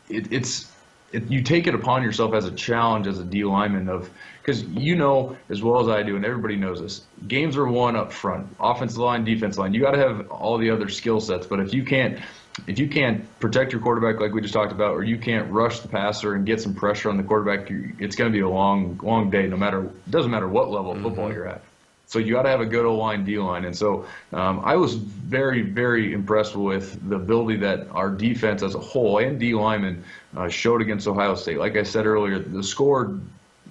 it, it's it, you take it upon yourself as a challenge as a D lineman of because you know as well as I do, and everybody knows this. Games are won up front, offensive line, defense line. You got to have all the other skill sets, but if you can't, if you can't protect your quarterback like we just talked about, or you can't rush the passer and get some pressure on the quarterback, it's going to be a long, long day. No matter, it doesn't matter what level of football mm-hmm. you're at. So you got to have a good O line, D line, and so um, I was very, very impressed with the ability that our defense as a whole and D linemen uh, showed against Ohio State. Like I said earlier, the score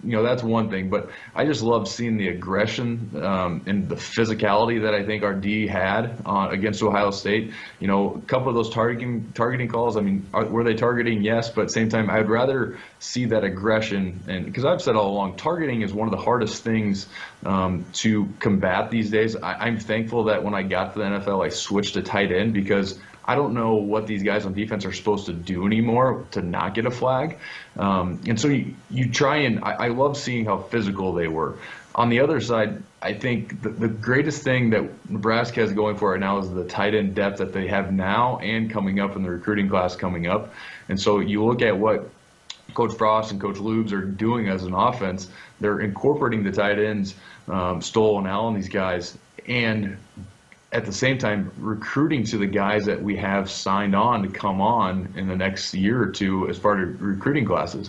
you know that's one thing, but I just love seeing the aggression um, and the physicality that I think our D had uh, against Ohio State. You know, a couple of those targeting targeting calls. I mean, are, were they targeting? Yes, but at the same time, I'd rather see that aggression, and because I've said all along, targeting is one of the hardest things um, to combat these days. I, I'm thankful that when I got to the NFL, I switched to tight end because I don't know what these guys on defense are supposed to do anymore to not get a flag. Um, and so you, you try and I, I, love seeing how physical they were. On the other side, I think the, the greatest thing that Nebraska has going for right now is the tight end depth that they have now and coming up in the recruiting class coming up. And so you look at what Coach Frost and Coach Lubes are doing as an offense. They're incorporating the tight ends, um, Stoll and Allen, these guys, and at the same time recruiting to the guys that we have signed on to come on in the next year or two as far as recruiting classes.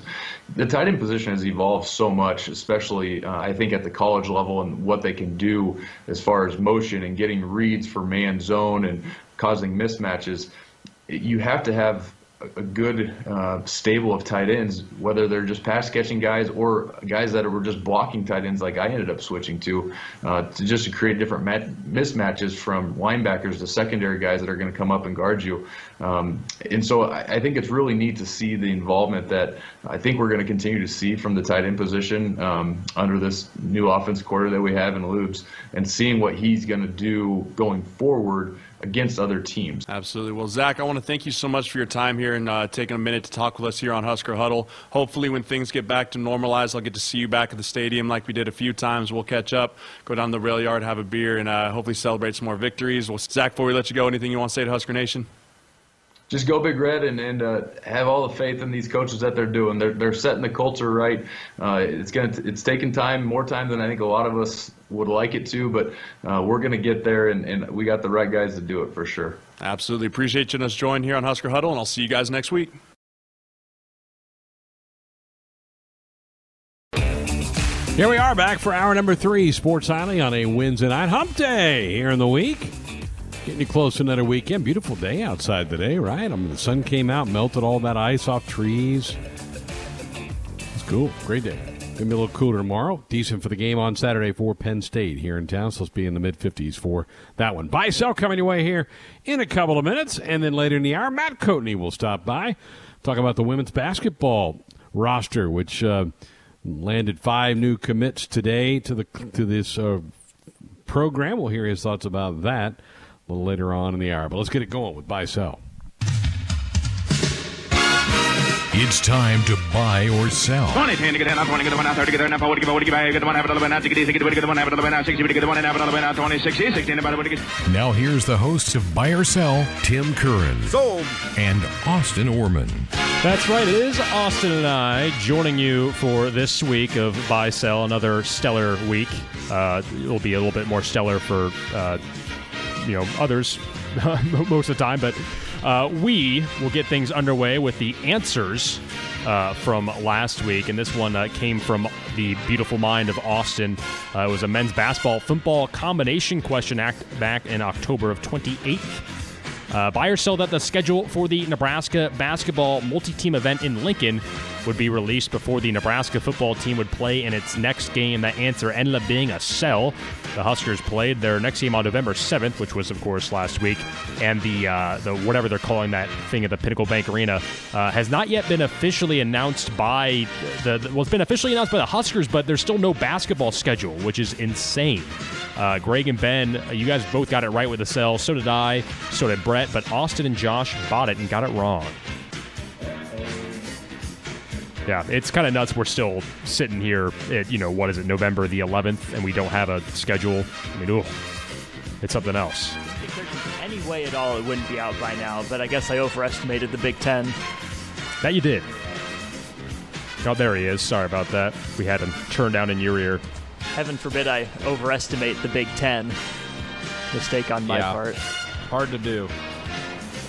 The tight end position has evolved so much, especially uh, I think at the college level and what they can do as far as motion and getting reads for man zone and causing mismatches. You have to have a good uh, stable of tight ends, whether they're just pass catching guys or guys that were just blocking tight ends, like I ended up switching to, uh, to just to create different mat- mismatches from linebackers to secondary guys that are going to come up and guard you. Um, and so I, I, think it's really neat to see the involvement that I think we're going to continue to see from the tight end position um, under this new offense quarter that we have in Lubes, and seeing what he's going to do going forward against other teams. Absolutely. Well, Zach, I want to thank you so much for your time here and uh, taking a minute to talk with us here on Husker Huddle. Hopefully, when things get back to normalize, I'll get to see you back at the stadium like we did a few times. We'll catch up, go down the rail yard, have a beer, and uh, hopefully celebrate some more victories. Well, Zach, before we let you go, anything you want to say to Husker Nation? Just go big red and, and uh, have all the faith in these coaches that they're doing. They're, they're setting the culture right. Uh, it's gonna it's taking time, more time than I think a lot of us would like it to, but uh, we're gonna get there, and, and we got the right guys to do it for sure. Absolutely appreciate you joining us join here on Husker Huddle, and I'll see you guys next week. Here we are back for hour number three, Sports Nightly on a Wednesday night hump day here in the week. Getting you close to another weekend. Beautiful day outside today, right? I mean, the sun came out, melted all that ice off trees. It's cool. Great day. Gonna be a little cooler tomorrow. Decent for the game on Saturday for Penn State here in town. So let's be in the mid 50s for that one. Buy sell coming your way here in a couple of minutes. And then later in the hour, Matt Coatney will stop by. Talk about the women's basketball roster, which uh, landed five new commits today to the to this uh, program. We'll hear his thoughts about that a little later on in the hour. But let's get it going with buy sell. It's time to buy or sell. Now here's the hosts of Buy or Sell, Tim Curran Sold. and Austin Orman. That's right. It is Austin and I joining you for this week of Buy Sell, another stellar week. Uh, it'll be a little bit more stellar for uh, you know others most of the time, but uh, we will get things underway with the answers uh, from last week, and this one uh, came from the beautiful mind of Austin. Uh, it was a men's basketball football combination question act back in October of 28th. Uh, buy or sell that the schedule for the Nebraska basketball multi team event in Lincoln would be released before the Nebraska football team would play in its next game. That answer ended up being a sell. The Huskers played their next game on November 7th, which was, of course, last week. And the, uh, the whatever they're calling that thing at the Pinnacle Bank Arena uh, has not yet been officially announced by the, the, well, it's been officially announced by the Huskers, but there's still no basketball schedule, which is insane. Uh, Greg and Ben, you guys both got it right with the sell. So did I. So did Brett. But Austin and Josh bought it and got it wrong. Yeah, it's kind of nuts. We're still sitting here at, you know, what is it, November the 11th, and we don't have a schedule. I mean, ooh, it's something else. If there's any way at all it wouldn't be out by now, but I guess I overestimated the Big Ten. That you did. Oh, there he is. Sorry about that. We had him turned down in your ear heaven forbid I overestimate the Big Ten. Mistake on my yeah. part. Hard to do.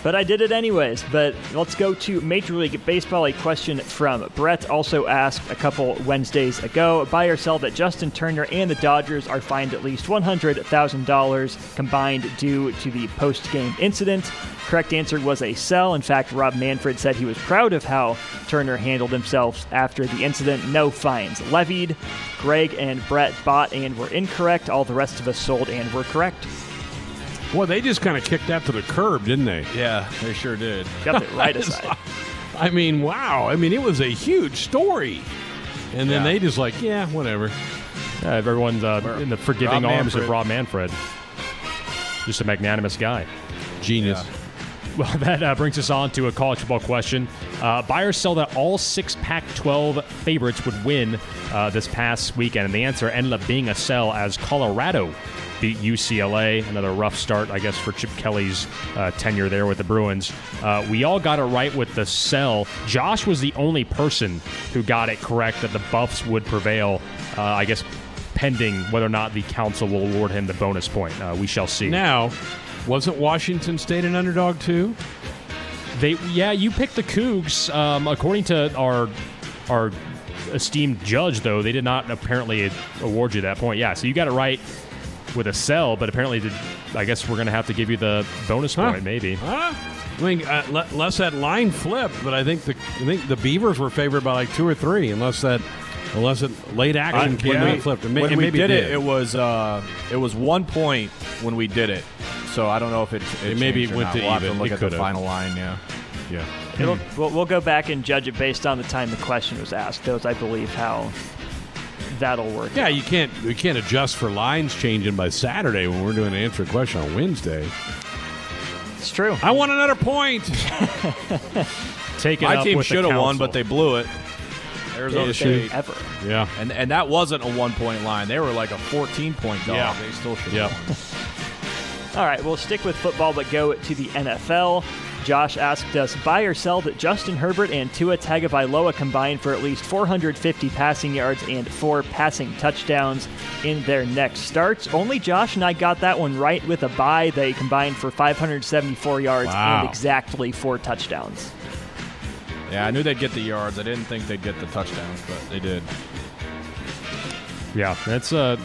But I did it anyways. But let's go to Major League Baseball. A question from Brett also asked a couple Wednesdays ago buy or sell that Justin Turner and the Dodgers are fined at least $100,000 combined due to the post game incident. Correct answer was a sell. In fact, Rob Manfred said he was proud of how Turner handled himself after the incident. No fines levied. Greg and Brett bought and were incorrect. All the rest of us sold and were correct. Well, they just kind of kicked that to the curb, didn't they? Yeah, they sure did. Got it right aside. I mean, wow. I mean, it was a huge story. And then yeah. they just like, yeah, whatever. Yeah, everyone's uh, in the forgiving Rob arms Manfred. of Rob Manfred. Just a magnanimous guy. Genius. Yeah. Well, that uh, brings us on to a college football question. Uh, buy or sell that all six Pac 12 favorites would win uh, this past weekend? And the answer ended up being a sell as Colorado beat UCLA. Another rough start, I guess, for Chip Kelly's uh, tenure there with the Bruins. Uh, we all got it right with the sell. Josh was the only person who got it correct that the Buffs would prevail. Uh, I guess pending whether or not the council will award him the bonus point. Uh, we shall see. Now, wasn't Washington State an underdog too? They yeah, you picked the Cougs. Um, according to our our esteemed judge, though, they did not apparently award you that point. Yeah, so you got it right. With a sell, but apparently, did, I guess we're going to have to give you the bonus Huh? point, maybe. Huh? I mean, uh, le- unless that line flipped, but I think the I think the Beavers were favored by like two or three, unless that unless it late action came when we, and flipped. It may- when it we maybe did it, did. it was uh, it was one point when we did it. So I don't know if it, it, It maybe changed or went not. to we'll have even. to look It at the could've. final line. Yeah. yeah. It'll, we'll, we'll go back and judge it based on the time the question was asked. That was, I believe, how that'll work. Yeah, you can't we can't adjust for lines changing by Saturday when we're doing an answer question on Wednesday. It's true. I want another point. Take it My up team should have won, but they blew it. Arizona Yeah, State. Ever. yeah. And and that wasn't a one point line. They were like a 14 point dog. Yeah. They still should. Yeah. All right, we'll stick with football, but go to the NFL. Josh asked us, buy or sell that Justin Herbert and Tua Tagovailoa combined for at least 450 passing yards and four passing touchdowns in their next starts. Only Josh and I got that one right with a buy. They combined for 574 yards Wow. and exactly four touchdowns. Yeah, I knew they'd get the yards. I didn't think they'd get the touchdowns, but they did. Yeah, that's uh,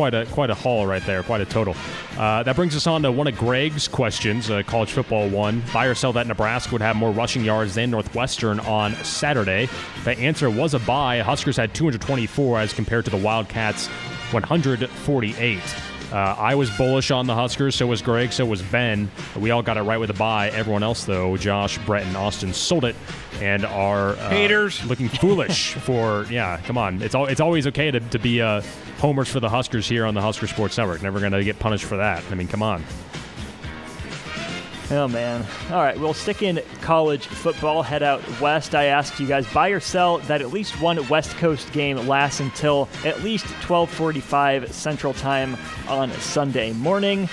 quite a quite a haul right there, quite a total. Uh, that brings us on to one of Greg's questions, uh, college football one. Buy or sell that Nebraska would have more rushing yards than Northwestern on Saturday. The answer was a buy. Huskers had 224 as compared to the Wildcats 148. Uh, I was bullish on the Huskers, so was Greg, so was Ben. We all got it right with a buy. Everyone else, though, Josh, Brett, and Austin sold it and are uh, Haters. looking foolish for yeah. Come on, it's al- it's always okay to, to be uh, homers for the Huskers here on the Husker Sports Network. Never going to get punished for that. I mean, come on. Oh man! All right, we'll stick in college football. Head out west. I asked you guys buy or sell that at least one West Coast game lasts until at least 12:45 Central Time on Sunday morning.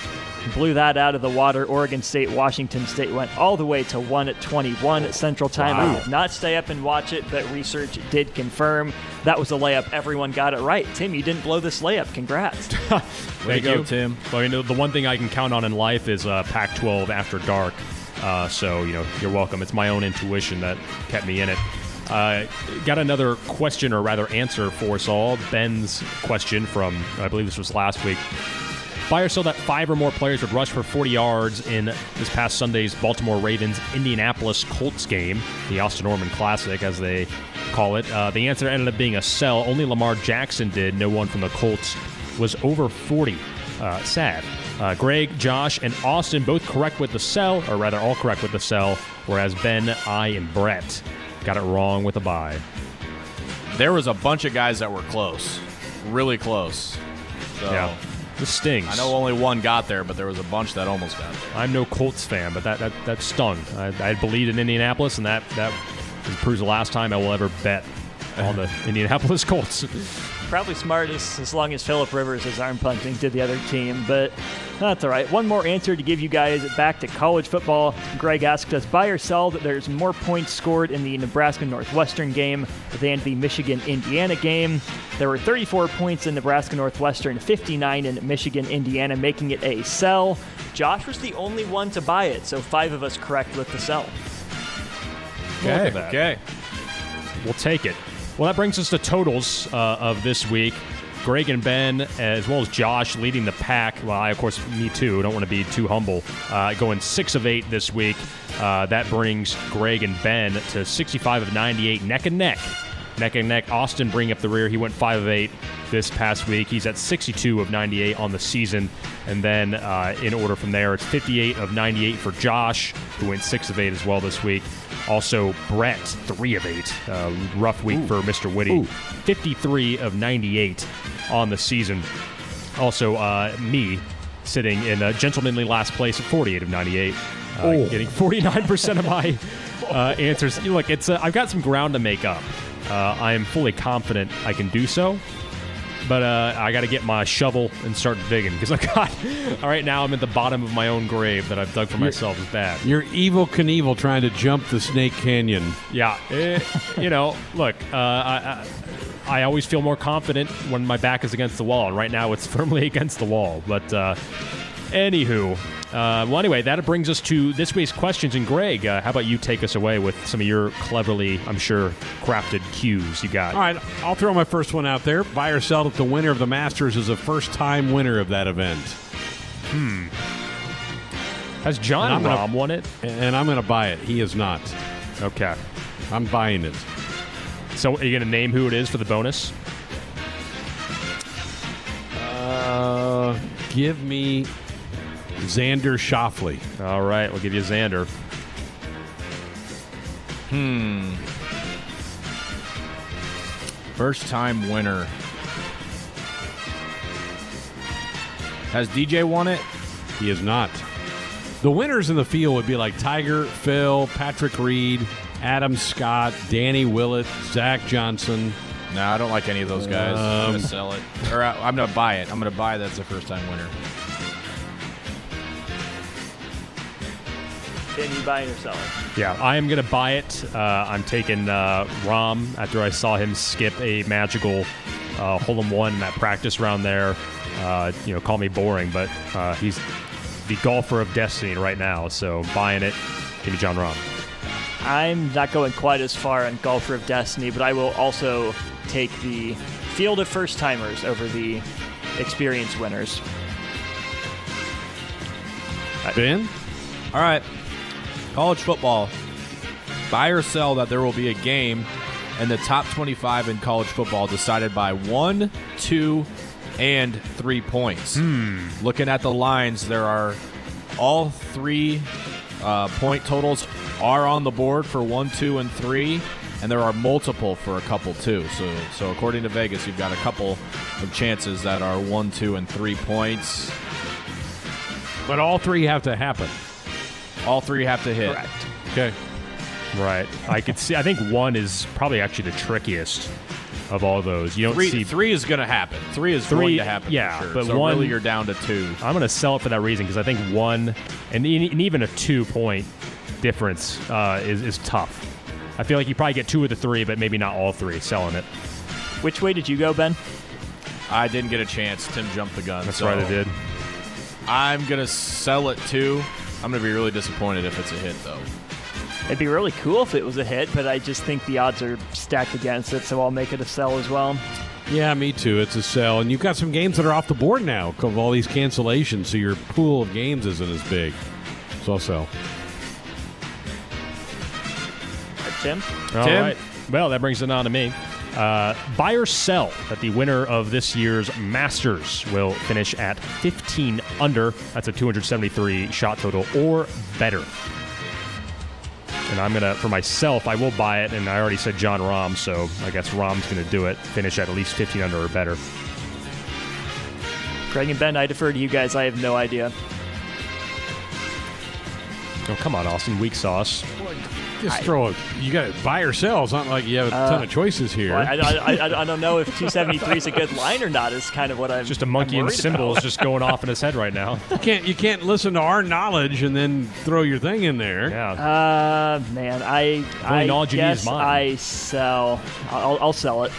Blew that out of the water. Oregon State, Washington State went all the way to 121 Central Time. I did not stay up and watch it, but research did confirm that was a layup. Everyone got it right. Tim, you didn't blow this layup. Congrats. Thank go, you, Tim. Well, you know, the one thing I can count on in life is uh, Pac-12 after dark. Uh, so you know, you're welcome. It's my own intuition that kept me in it. Uh, got another question, or rather answer for us all. Ben's question from I believe this was last week. Buy or sell that five or more players would rush for 40 yards in this past Sunday's Baltimore Ravens Indianapolis Colts game, the Austin Orman Classic, as they call it. Uh, the answer ended up being a sell. Only Lamar Jackson did. No one from the Colts was over 40. Uh, sad. Uh, Greg, Josh, and Austin both correct with the sell, or rather, all correct with the sell, whereas Ben, I, and Brett got it wrong with a buy. There was a bunch of guys that were close, really close. So Yeah. This stings. I know only one got there, but there was a bunch that almost got there. I'm no Colts fan, but that that, that stung. I, I believed in Indianapolis, and that that proves the last time I will ever bet on the Indianapolis Colts. Probably smartest as long as Philip Rivers is arm punting to the other team, but that's all right. One more answer to give you guys back to college football. Greg asked us buy or sell that there's more points scored in the Nebraska Northwestern game than the Michigan Indiana game. There were 34 points in Nebraska Northwestern, 59 in Michigan Indiana, making it a sell. Josh was the only one to buy it, so five of us correct with the sell. At that. Okay. We'll take it. Well, that brings us to totals uh, of this week. Greg and Ben, as well as Josh, leading the pack. Well, I, of course, me too. Don't want to be too humble. Uh, going six of eight this week. Uh, that brings Greg and Ben to 65 of 98, neck and neck. Neck and neck. Austin bringing up the rear. He went five of eight this past week. He's at 62 of 98 on the season. And then uh, in order from there, it's 58 of 98 for Josh, who went six of eight as well this week. Also, Brett, three of eight. Uh, rough week for Mr. Whitty. 53 of 98 on the season. Also, uh, me sitting in a gentlemanly last place at 48 of 98, uh, getting 49% of my uh, answers. You know, Look, it's uh, I've got some ground to make up. Uh, I am fully confident I can do so. But uh, I got to get my shovel and start digging because I got. All right, now I'm at the bottom of my own grave that I've dug for myself. Is bad. You're Evel Knievel trying to jump the Snake Canyon. Yeah, eh, you know, look, uh, I, I, I always feel more confident when my back is against the wall, and right now it's firmly against the wall. But uh, Anywho, uh, well, anyway, that brings us to this week's questions. And Greg, uh, how about you take us away with some of your cleverly, I'm sure, crafted cues you got? All right, I'll throw my first one out there. Buy or sell that the winner of the Masters is a first time winner of that event. Hmm. Has Jon Rahm won it? And I'm going to buy it. He is not. Okay. I'm buying it. So, are you going to name who it is for the bonus? Uh, give me Xander Schauffele. All right, we'll give you Xander. Hmm. First time winner. Has DJ won it? He is not. The winners in the field would be like Tiger, Phil, Patrick Reed, Adam Scott, Danny Willett, Zach Johnson. No, I don't like any of those guys. I'm Um, gonna sell it, or I, I'm gonna buy it. I'm gonna buy that's a first time winner. Can you buy or sell it? Yeah, I am going to buy it. Uh, I'm taking uh, Rahm after I saw him skip a magical uh, hole in one in that practice round there. Uh, you know, call me boring, but uh, he's the golfer of destiny right now. So buying it, give me Jon Rahm. I'm not going quite as far on Golfer of Destiny, but I will also take the field of first timers over the experience winners. Ben? All right. College football. Buy or sell that there will be a game in the top 25 in college football decided by one, two, and three points. Looking at the lines, there are all three uh, point totals are on the board for one, two, and three, and there are multiple for a couple too. So, so according to Vegas, you've got a couple of chances that are one, two, and three points. But all three have to happen. All three have to hit. Correct. Okay. Right. I could see. I think one is probably actually the trickiest of all those. You don't Three, see three is going to happen. Three is Three- going to happen. yeah, for sure. but so one- really you're down to two. I'm going to sell it for that reason because I think one and, e- and even a two point difference uh, is, is tough. I feel like you probably get two of the three, but maybe not all three selling it. Which way did you go, Ben? I didn't get a chance. Tim jumped the gun. That's so right, I did. I'm going to sell it too. I'm going to be really disappointed if it's a hit though. It'd be really cool if it was a hit, but I just think the odds are stacked against it, so I'll make it a sell as well. Yeah, me too. It's a sell. And you've got some games that are off the board now because of all these cancellations, so your pool of games isn't as big. So I'll sell. Tim? All Tim? right. Well, that brings it on to me. Uh, buy or sell that the winner of this year's Masters will finish at 15 under. That's a 273 shot total or better. And I'm gonna, for myself, I will buy it. And I already said Jon Rahm, so I guess Rahm's gonna do it. Finish at at least 15 under or better. Craig and Ben, I defer to you guys. I have no idea. Oh, come on, Austin. Weak sauce. Just throw it. You got to buy or sell. It's not like you have a ton of choices here. Well, I, I, I, I don't know if 273 is a good line or not. Is kind of what I'm. Just a monkey I'm and worried cymbals just going off in his head right now. you can't you can't listen to our knowledge and then throw your thing in there. Yeah. Uh, man, I only I knowledge you need is guess mine. I sell. I'll, I'll sell it.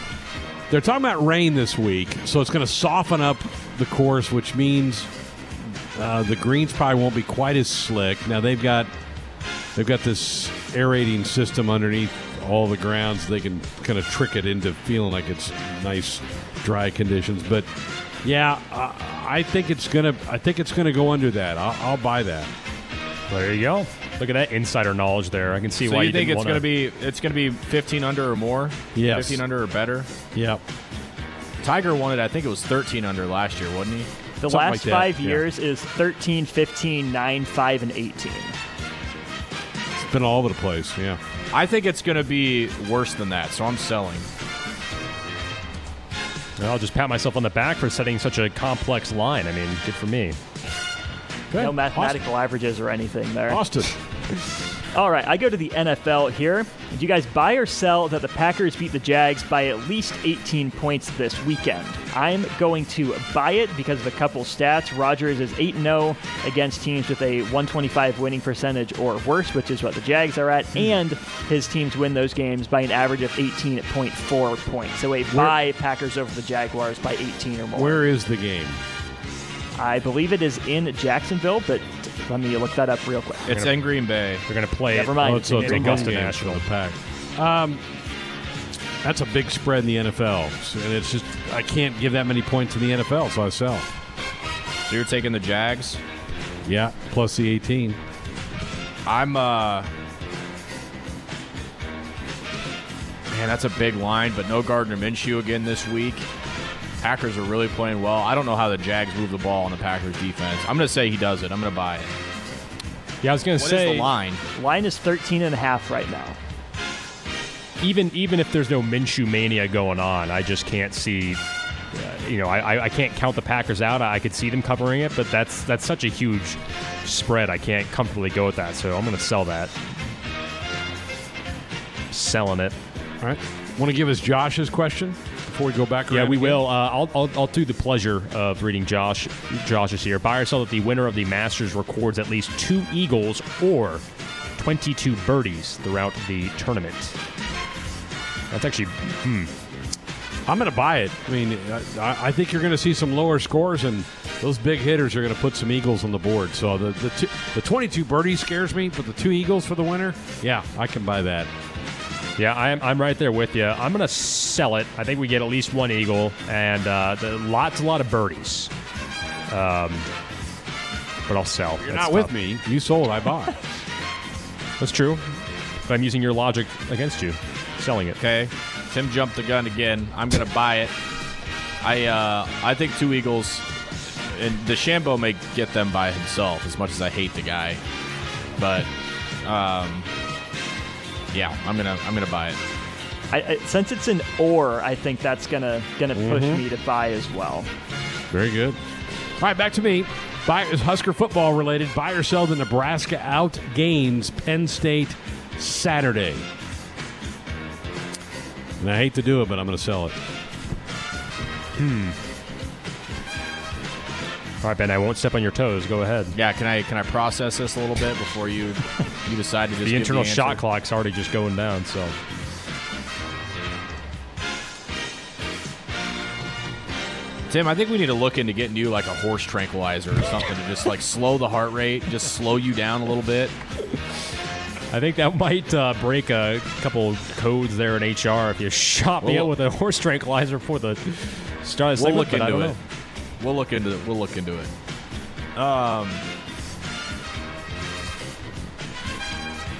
They're talking about rain this week, so it's going to soften up the course, which means uh, the greens probably won't be quite as slick. Now they've got they've got this aerating system underneath all the grounds. They can kind of trick it into feeling like it's nice, dry conditions. But yeah, I, I think it's gonna I think it's gonna go under that. I'll, I'll buy that. There you go. Look at that insider knowledge there. I can see So why you think didn't it's wanna- going to be it's going to be 15 under or more? Yes. 15 under or better. Yep. Tiger wanted, I think it was 13 under last year, wasn't he? The Something last like that, five yeah. years is 13, 15, 9, 5, and 18. It's been all over the place. Yeah. I think it's going to be worse than that, so I'm selling. Well, I'll just pat myself on the back for setting such a complex line. I mean, good for me. Good. No mathematical averages or anything there. Austin. All right, I go to the NFL here. Do you guys buy or sell that the Packers beat the Jags by at least 18 points this weekend? I'm going to buy it because of a couple stats. Rodgers is 8 0 against teams with a 125 winning percentage or worse, which is what the Jags are at, hmm. and his teams win those games by an average of 18.4 points. So a buy Packers over the Jaguars by 18 or more. Where is the game? I believe it is in Jacksonville, but let me look that up real quick. It's in Green Bay. They're going to play Never it. mind. Oh, it's so in it's a Augusta game National. pack. Um, that's a big spread in the NFL, So- and it's just I can't give that many points in the NFL, so I sell. So you're taking the Jags. Yeah, plus the 18. I'm uh Man, that's a big line, but no Gardner Minshew again this week. Packers are really playing well. I don't know how the Jags move the ball on the Packers defense. I'm going to say he does it. I'm going to buy it. Yeah, I was going to What is say the line? Line is 13 and a half right now. even even if there's no Minshew mania going on, I just can't see. Uh, you know, I, I- I can't count the Packers out. I could see them covering it, but that's that's such a huge spread. I can't comfortably go with that, so I'm going to sell that. Selling it. All right. Want to give us Josh's question before we go back? Yeah, we again? will. Uh, I'll, I'll, I'll do the pleasure of reading Josh. Josh's here. Buy or sell that the winner of the Masters records at least two eagles or 22 birdies throughout the tournament. That's actually, hmm. I'm going to buy it. I mean, I, I think you're going to see some lower scores, and those big hitters are going to put some eagles on the board. So the the, two, the 22 birdies scares me, but the two eagles for the winner, yeah, I can buy that. Yeah, I'm, I'm right there with you. I'm going to sell it. I think we get at least one eagle and uh, the, lots, a lot of birdies. Um, but I'll sell. You're That's not with me. You sold. I bought. That's true. But I'm using your logic against you, selling it. Okay. Tim jumped the gun again. I'm going to buy it. I uh, I think two Eagles and DeChambeau may get them by himself as much as I hate the guy. But um, yeah, I'm going to I'm to buy it. I, I, since it's an or, I think that's gonna gonna push mm-hmm. me to buy as well. Very good. All right, back to me. Buy is Husker football related. Buy or sell the Nebraska out gains Penn State Saturday. And I hate to do it, but I'm going to sell it. Hmm. All right, Ben, I won't step on your toes. Go ahead. Yeah, can I can I process this a little bit before you you decide to just The internal answer? shot clock's already just going down, so. Tim, I think we need to look into getting you like a horse tranquilizer or something to just like slow the heart rate, just slow you down a little bit. I think that might uh, break a couple codes there in HR if you shot me We'll- out with a horse tranquilizer before the start of the We'll segment, look into don't it. We'll look into it. We'll look into it. Um,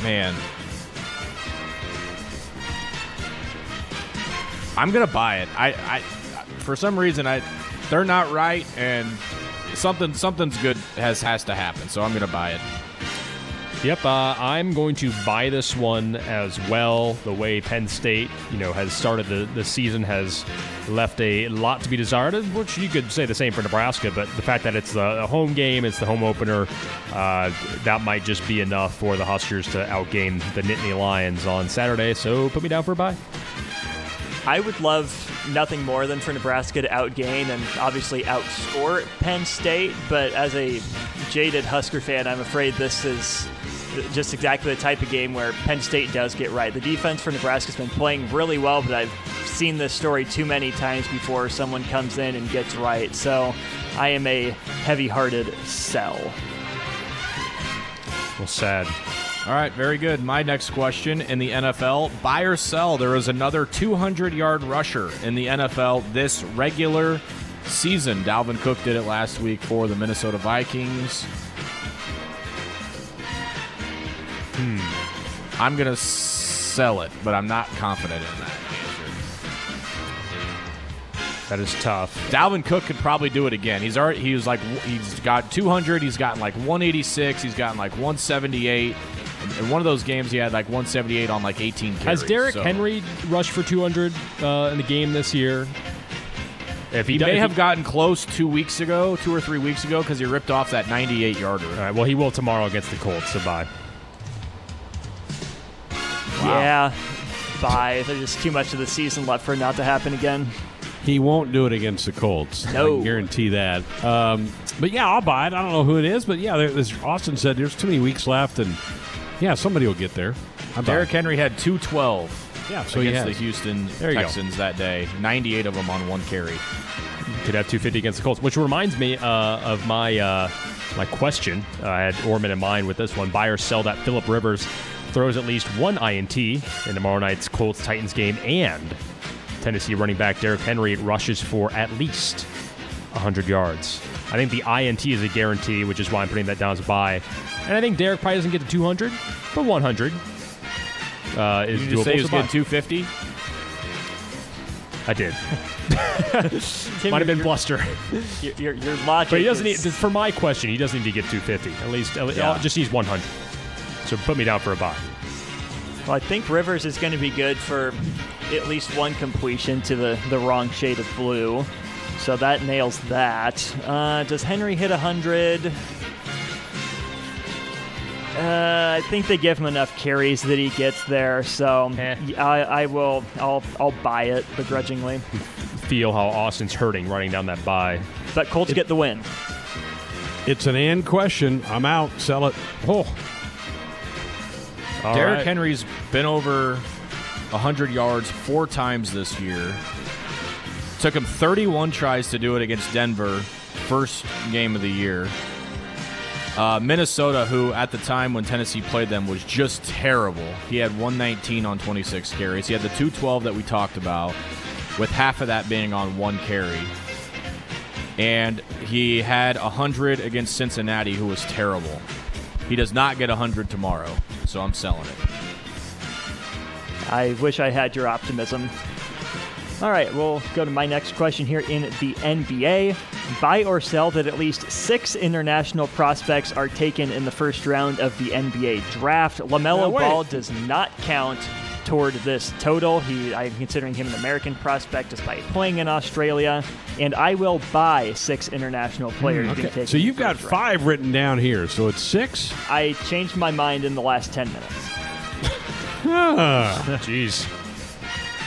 man, I'm gonna buy it. I, I, for some reason, I, they're not right, and something, something's good has has to happen. So I'm gonna buy it. Yep, uh, I'm going to buy this one as well. The way Penn State, you know, has started the, the season has left a lot to be desired, which you could say the same for Nebraska. But the fact that it's the home game, it's the home opener, uh, that might just be enough for the Huskers to outgain the Nittany Lions on Saturday. So put me down for a buy. I would love nothing more than for Nebraska to outgain and obviously outscore Penn State, but as a jaded Husker fan, I'm afraid this is just exactly the type of game where Penn State does get right. The defense for Nebraska's been playing really well, but I've seen this story too many times before someone comes in and gets right. So I am a heavy-hearted sell. Well, sad. All right, very good. My next question in the NFL buy or sell. There is another 200 yard rusher in the NFL this regular season. Dalvin Cook did it last week for the Minnesota Vikings. I'm going to sell it, but I'm not confident in that answer. That is tough. Dalvin Cook could probably do it again. He's already he was like he's got 200, he's gotten like 186, he's gotten like 178. In one of those games, he had like 178 on like 18 carries. Has Derrick so- Henry rushed for 200 uh, in the game this year? If He do- may have gotten close two weeks ago, two or three weeks ago, because he ripped off that 98 yarder. All right. Well, he will tomorrow against the Colts. So bye. Yeah, bye. There's just too much of the season left for it not to happen again. He won't do it against the Colts. I No. can guarantee that. Um, but yeah, I'll buy it. I don't know who it is, but yeah, there, as Austin said, there's too many weeks left, and yeah, somebody will get there. I'm Derrick Henry had 212 Yeah, so he against the. Houston There go. Texans that day. 98 of them on one carry. could have 250 against the Colts, which reminds me uh, of my uh, my question. Uh, I had Orman in mind with this one. Buy or sell that Philip Rivers throws at least one INT in tomorrow night's Colts Titans game, and Tennessee running back Derrick Henry rushes for at least 100 yards. I think the INT is a guarantee, which is why I'm putting that down as a buy. And I think Derek probably doesn't get to 200, but 100 uh, is Did you doable. say he was getting 250? I did. Tim, Might have been bluster. Your, your, your logic. But he doesn't need, for my question, he doesn't need to get 250. At least, at least- Yeah. just needs 100. So put me down for a buy. Well, I think Rivers is going to be good for at least one completion to the, the wrong shade of blue. So that nails that. Uh, does Henry hit 100? Uh, I think they give him enough carries that he gets there, so Eh. I, I will. I'll I'll buy it begrudgingly. Feel how Austin's hurting running down that buy. But Colts get the win. It's an and question. I'm out. Sell it. Oh, All Derrick right. Henry's been over 100 yards four times this year. Took him 31 tries to do it against Denver, first game of the year. Uh, Minnesota, who at the time when Tennessee played them was just terrible. He had 119 on 26 carries. He had the 212 that we talked about, with half of that being on one carry. And he had 100 against Cincinnati, who was terrible. He does not get 100 tomorrow, so I'm selling it. I wish I had your optimism. All right, we'll go to my next question here in the NBA. Buy or sell that at least six international prospects are taken in the first round of the NBA draft. LaMelo wait. Ball does not count toward this total. He, I'm considering him an American prospect despite playing in Australia, and I will buy six international players. being taken Hmm, so you've got first round. five written down here. So it's six. I changed my mind in the last 10 minutes. Ah. Jeez.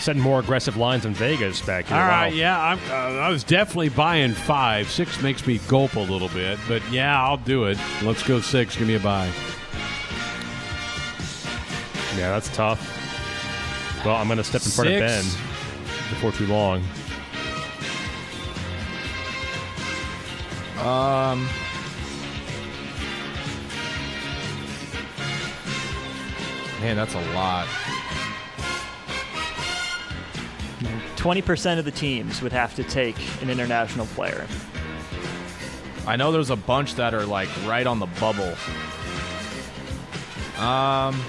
Setting more aggressive lines in Vegas back here. All Wow. right, yeah, I'm, uh, I was definitely buying five. Six makes me gulp a little bit, but yeah, I'll do it. Let's go six. Give me a buy. Yeah, that's tough. Well, I'm going to step in front of Ben before too long. Um, man, that's a lot. 20% of the teams would have to take an international player. I know there's a bunch that are like right on the bubble. Um.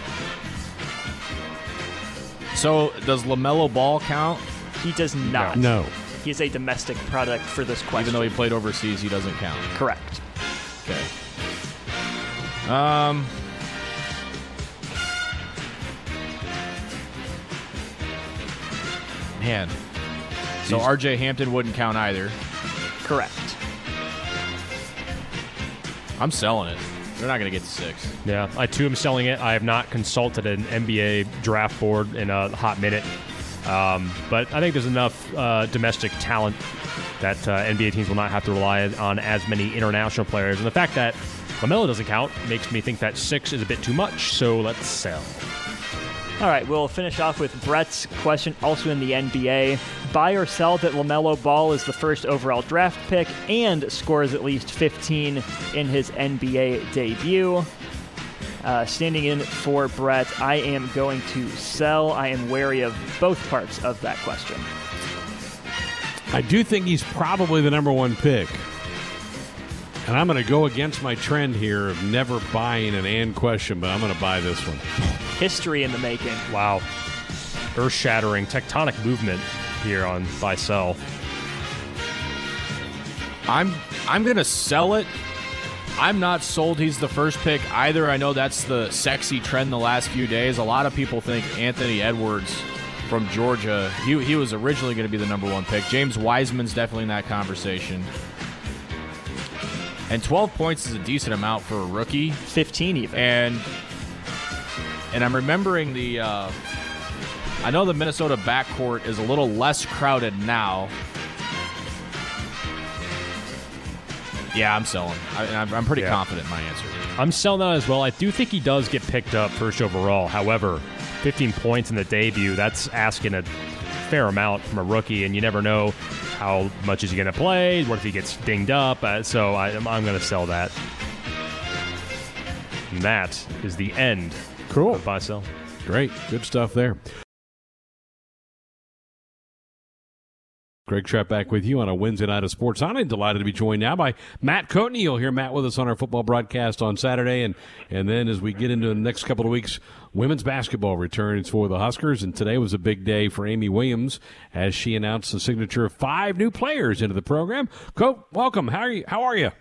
So does Lamelo Ball count? He does not. No. He is a domestic product for this question. Even though he played overseas, he doesn't count. Correct. Okay. Um. Man. So He's- RJ Hampton wouldn't count either. Correct. I'm selling it. They're not going to get to six. Yeah, I too am selling it. I have not consulted an NBA draft board in a hot minute, um, but I think there's enough uh, domestic talent that uh, NBA teams will not have to rely on as many international players. And the fact that Lamelo doesn't count makes me think that six is a bit too much. So let's sell. All right, we'll finish off with Brett's question, also in the NBA. Buy or sell that LaMelo Ball is the first overall draft pick and scores at least 15 in his NBA debut. Uh, standing in for Brett, I am going to sell. I am wary of both parts of that question. I do think he's probably the number one pick. And I'm going to go against my trend here of never buying an and question, but I'm going to buy this one. History in the making. Wow, earth shattering tectonic movement here on buy sell. I'm I'm gonna sell it. I'm not sold he's the first pick either. I know that's the sexy trend the last few days. A lot of people think Anthony Edwards from Georgia. He, he was originally going to be the number one pick. James Wiseman's definitely in that conversation. And 12 points is a decent amount for a rookie. 15 even. And and I'm remembering the. Uh, I know the Minnesota backcourt is a little less crowded now. Yeah, I'm selling. I, I'm, I'm pretty Yeah. confident in my answer. I'm selling that as well. I do think he does get picked up first overall. However, 15 points in the debut, that's asking a fair amount from a rookie, and you never know how much is he going to play. What if he gets dinged up? Uh, so I, am going to sell that. And that is the end. Cool. Of buy sell. Great, good stuff there. Greg Sharpe back with you on a Wednesday night of sports. I'm delighted to be joined now by Matt Coatney. You'll hear Matt with us on our football broadcast on Saturday, and and then as we get into the next couple of weeks, women's basketball returns for the Huskers. And today was a big day for Amy Williams as she announced the signature of five new players into the program. Coat, welcome. How are you? How are you?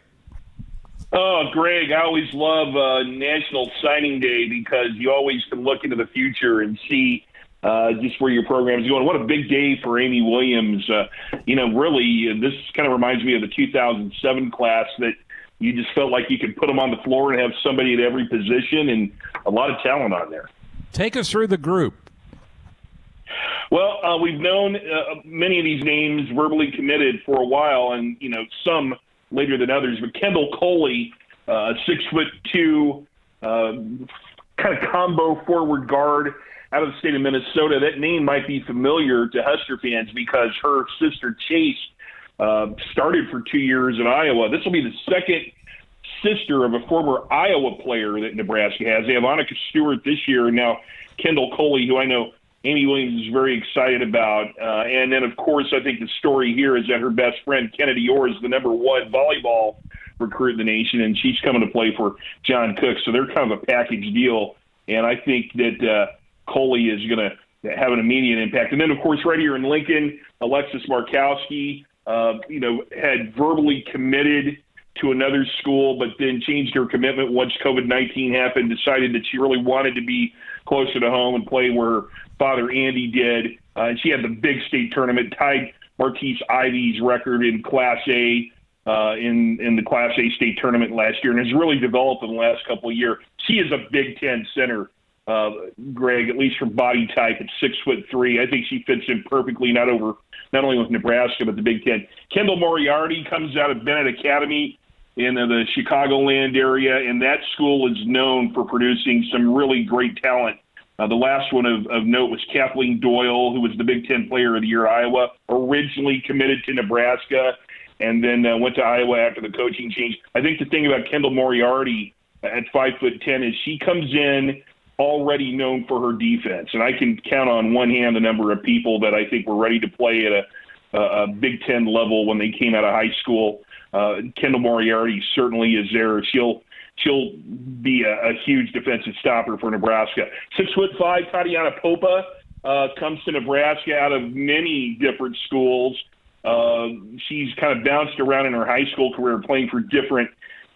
Oh, Greg, I always love uh, National Signing Day because you always can look into the future and see uh, just where your program is going. What a big day for Amy Williams. Uh, you know, really, uh, this kind of reminds me of the 2007 class that you just felt like you could put them on the floor and have somebody at every position and a lot of talent on there. Take us through the group. Well, uh, we've known uh, many of these names verbally committed for a while, and you know some later than others. But Kendall Coley, uh, six foot two, uh, kind of combo forward guard out of the state of Minnesota. That name might be familiar to Husker fans because her sister Chase uh, started for two years in Iowa. This will be the second sister of a former Iowa player that Nebraska has. They have Annika Stewart this year, and now Kendall Coley, who I know Amy Williams is very excited about. Uh, and then, of course, I think the story here is that her best friend, Kennedy Orr, is the number one volleyball recruit in the nation, and she's coming to play for John Cook. So they're kind of a package deal. And I think that uh, Coley is going to have an immediate impact. And then, of course, right here in Lincoln, Alexis Markowski, uh, you know, had verbally committed to another school, but then changed her commitment once COVID 19 happened, decided that she really wanted to be closer to home and play where father Andy did. Uh, and she had the big state tournament, tied Martise Ivy's record in Class A. Uh, in in the Class A state tournament last year, and has really developed in the last couple of years. She is a Big Ten center uh, Greg, at least from body type at six foot three. I think she fits in perfectly, not over not only with Nebraska but the Big Ten. Kendall Moriarty comes out of Benet Academy in the Chicagoland area, and that school is known for producing some really great talent. Uh, the last one of, of note was Kathleen Doyle, who was the Big Ten Player of the Year Iowa, originally committed to Nebraska, and then uh, went to Iowa after the coaching change. I think the thing about Kendall Moriarty at five foot ten is she comes in already known for her defense, and I can count on one hand the number of people that I think were ready to play at a, a Big Ten level when they came out of high school. Uh, Kendall Moriarty certainly is there. She'll she'll be a, a huge defensive stopper for Nebraska. Six foot five, Tatiana Popa uh, comes to Nebraska out of many different schools. Uh, she's kind of bounced around in her high school career, playing for different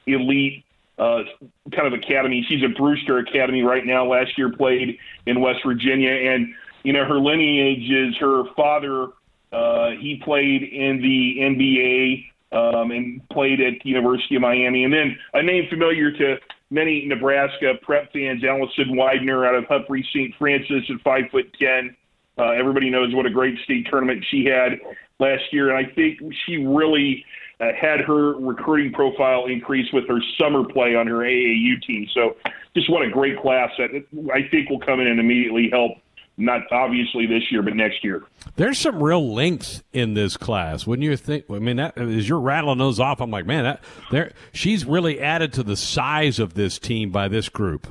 elite uh, kind of academy. She's at Brewster Academy right now. Last year played in West Virginia, and you know her lineage is her father. Uh, he played in the NBA um, and played at the University of Miami. And then a name familiar to many Nebraska prep fans, Allison Weidner out of Humphrey St. Francis at five foot ten. Uh, everybody knows what a great state tournament she had last year, and I think she really uh, had her recruiting profile increase with her summer play on her AAU team. So just what a great class that I think will come in and immediately help not obviously this year, but next year. There's some real length in this class, wouldn't you think? I mean, that, as you're rattling those off, I'm like, man, that there she's really added to the size of this team by this group.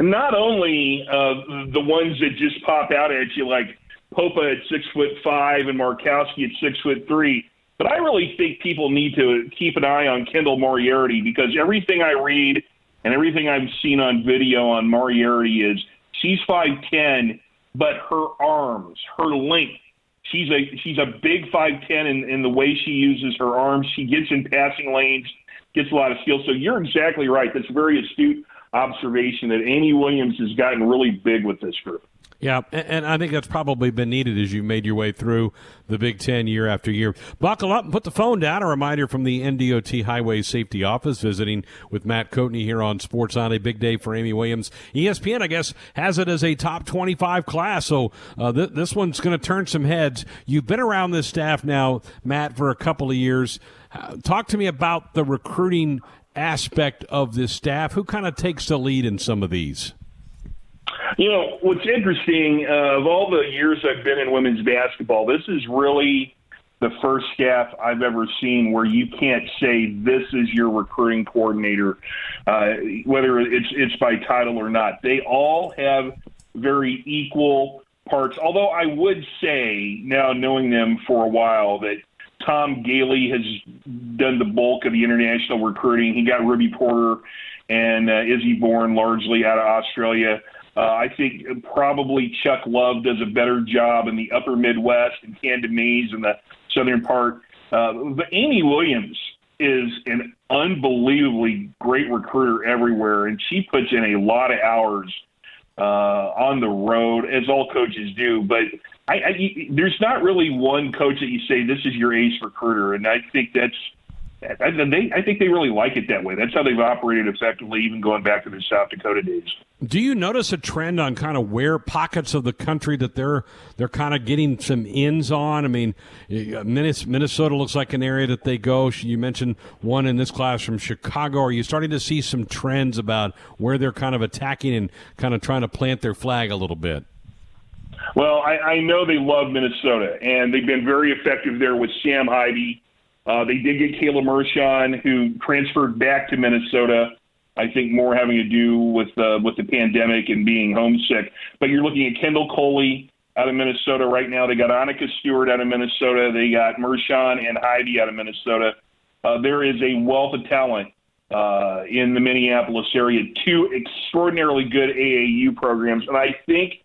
Not only uh, the ones that just pop out at you, like Popa at six foot five and Markowski at six foot three, but I really think people need to keep an eye on Kendall Moriarty because everything I read and everything I've seen on video on Moriarty is she's 5'10, but her arms, her length, she's a she's a big 5'10 in, in the way she uses her arms. She gets in passing lanes, gets a lot of skill. So you're exactly right. That's a very astute observation that Amy Williams has gotten really big with this group. Yeah, and I think that's probably been needed as you made your way through the Big Ten year after year. Buckle up and put the phone down. A reminder from the NDOT Highway Safety Office visiting with Matt Coatney here on Sports on a big day for Amy Williams. ESPN, I guess, has it as a top 25 class, so uh, th- this one's going to turn some heads. You've been around this staff now, Matt, for a couple of years. Uh, talk to me about the recruiting aspect of this staff. Who kind of takes the lead in some of these? You know, what's interesting, uh, of all the years I've been in women's basketball, this is really the first staff I've ever seen where you can't say this is your recruiting coordinator, uh, whether it's it's by title or not. They all have very equal parts. Although I would say now, knowing them for a while, that Tom Goehle has done the bulk of the international recruiting. He got Ruby Porter and uh, Izzy Bourne largely out of Australia. Uh, I think probably Chuck Love does a better job in the upper Midwest and Mays in the southern part. Uh, but Amy Williams is an unbelievably great recruiter everywhere, and she puts in a lot of hours uh, on the road, as all coaches do. But I, I, there's not really one coach that you say this is your ace recruiter, and I think that's I, they, I think they really like it that way. That's how they've operated effectively, even going back to the South Dakota days. Do you notice a trend on kind of where pockets of the country that they're they're kind of getting some ins on? I mean, eh, Minnesota looks like an area that they go. You mentioned one in this class from Chicago. Are you starting to see some trends about where they're kind of attacking and kind of trying to plant their flag a little bit? Well, I, I know they love Minnesota, and they've been very effective there with Sam Haiby uh, they did get Kayla Mershon, who transferred back to Minnesota. I think more having to do with uh, with the pandemic and being homesick. But you're looking at Kendall Coley out of Minnesota right now. They got Annika Stewart out of Minnesota. They got Mershon and Haiby out of Minnesota. Uh, there is a wealth of talent uh, in the Minneapolis area. Two extraordinarily good AAU programs, and I think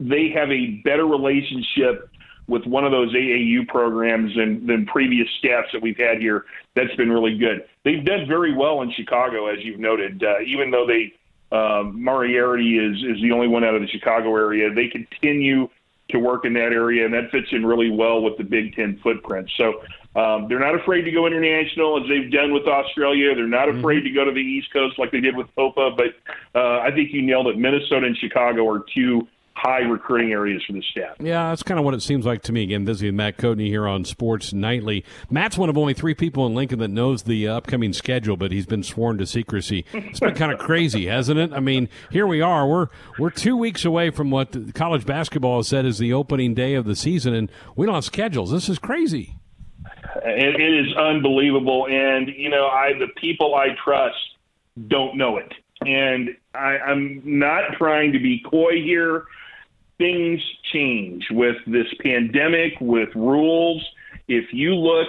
they have a better relationship with one of those AAU programs than, than previous staffs that we've had here. That's been really good. They've done very well in Chicago, as you've noted. Uh, even though they uh, Moriarty is is the only one out of the Chicago area, they continue to work in that area, and that fits in really well with the Big Ten footprint. So um, they're not afraid to go international as they've done with Australia. They're not mm-hmm. afraid to go to the East Coast like they did with Popa. But uh, I think you nailed it. Minnesota and Chicago are two high recruiting areas for the staff. Yeah, that's kind of what it seems like to me. Again, busy with Matt Coatney here on Sports Nightly. Matt's one of only three people in Lincoln that knows the uh, upcoming schedule, but he's been sworn to secrecy. It's been kind of crazy, hasn't it? I mean, here we are. We're we're two weeks away from what college basketball has said is the opening day of the season, and we don't have schedules. This is crazy. it, it is unbelievable, and you know, I the people I trust don't know it, and I, I'm not trying to be coy here things change with this pandemic, with rules. If you look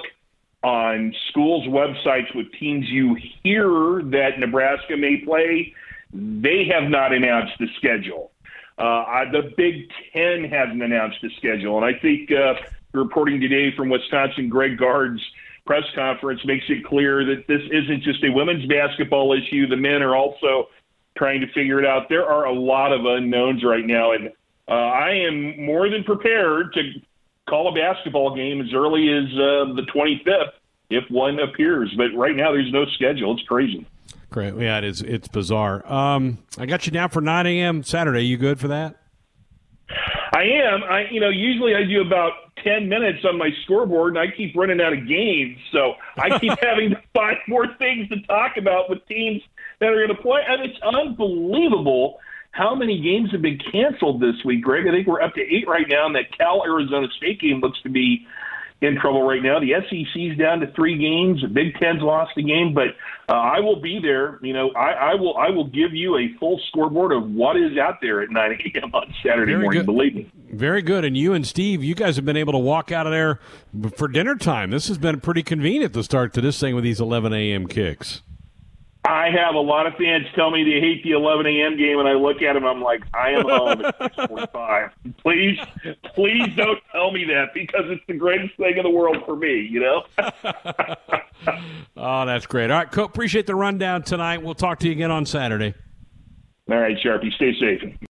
on schools' websites with teams you hear that Nebraska may play, they have not announced the schedule. Uh, the Big Ten hasn't announced the schedule, and I think uh, reporting today from Wisconsin, Greg Gard's press conference makes it clear that this isn't just a women's basketball issue. The men are also trying to figure it out. There are a lot of unknowns right now, and uh, I am more than prepared to call a basketball game as early as uh, the 25th if one appears. But right now, there's no schedule. It's crazy. Great. Yeah, it is. It's bizarre. Um, I got you down for 9 a.m. Saturday. You good for that? I am. I, you know, usually I do about 10 minutes on my scoreboard, and I keep running out of games. So I keep having to find more things to talk about with teams that are going to play. And it's unbelievable how many games have been canceled this week, Greg? I think we're up to eight right now, and that Cal Arizona State game looks to be in trouble right now. The SEC's down to three games. The Big Ten's lost a game, but uh, I will be there. You know, I, I will I will give you a full scoreboard of what is out there at 9 a.m. on Saturday Very morning. Good. Believe me. Very good. And you and Steve, you guys have been able to walk out of there for dinner time. This has been pretty convenient to start to this thing with these 11 a.m. kicks. I have a lot of fans tell me they hate the 11 a.m. game, and I look at them. I'm like, I am home at 6:45. Please, please don't tell me that because it's the greatest thing in the world for me. You know. oh, that's great. All right, Co- appreciate the rundown tonight. We'll talk to you again on Saturday. All right, Sharpie. Stay safe.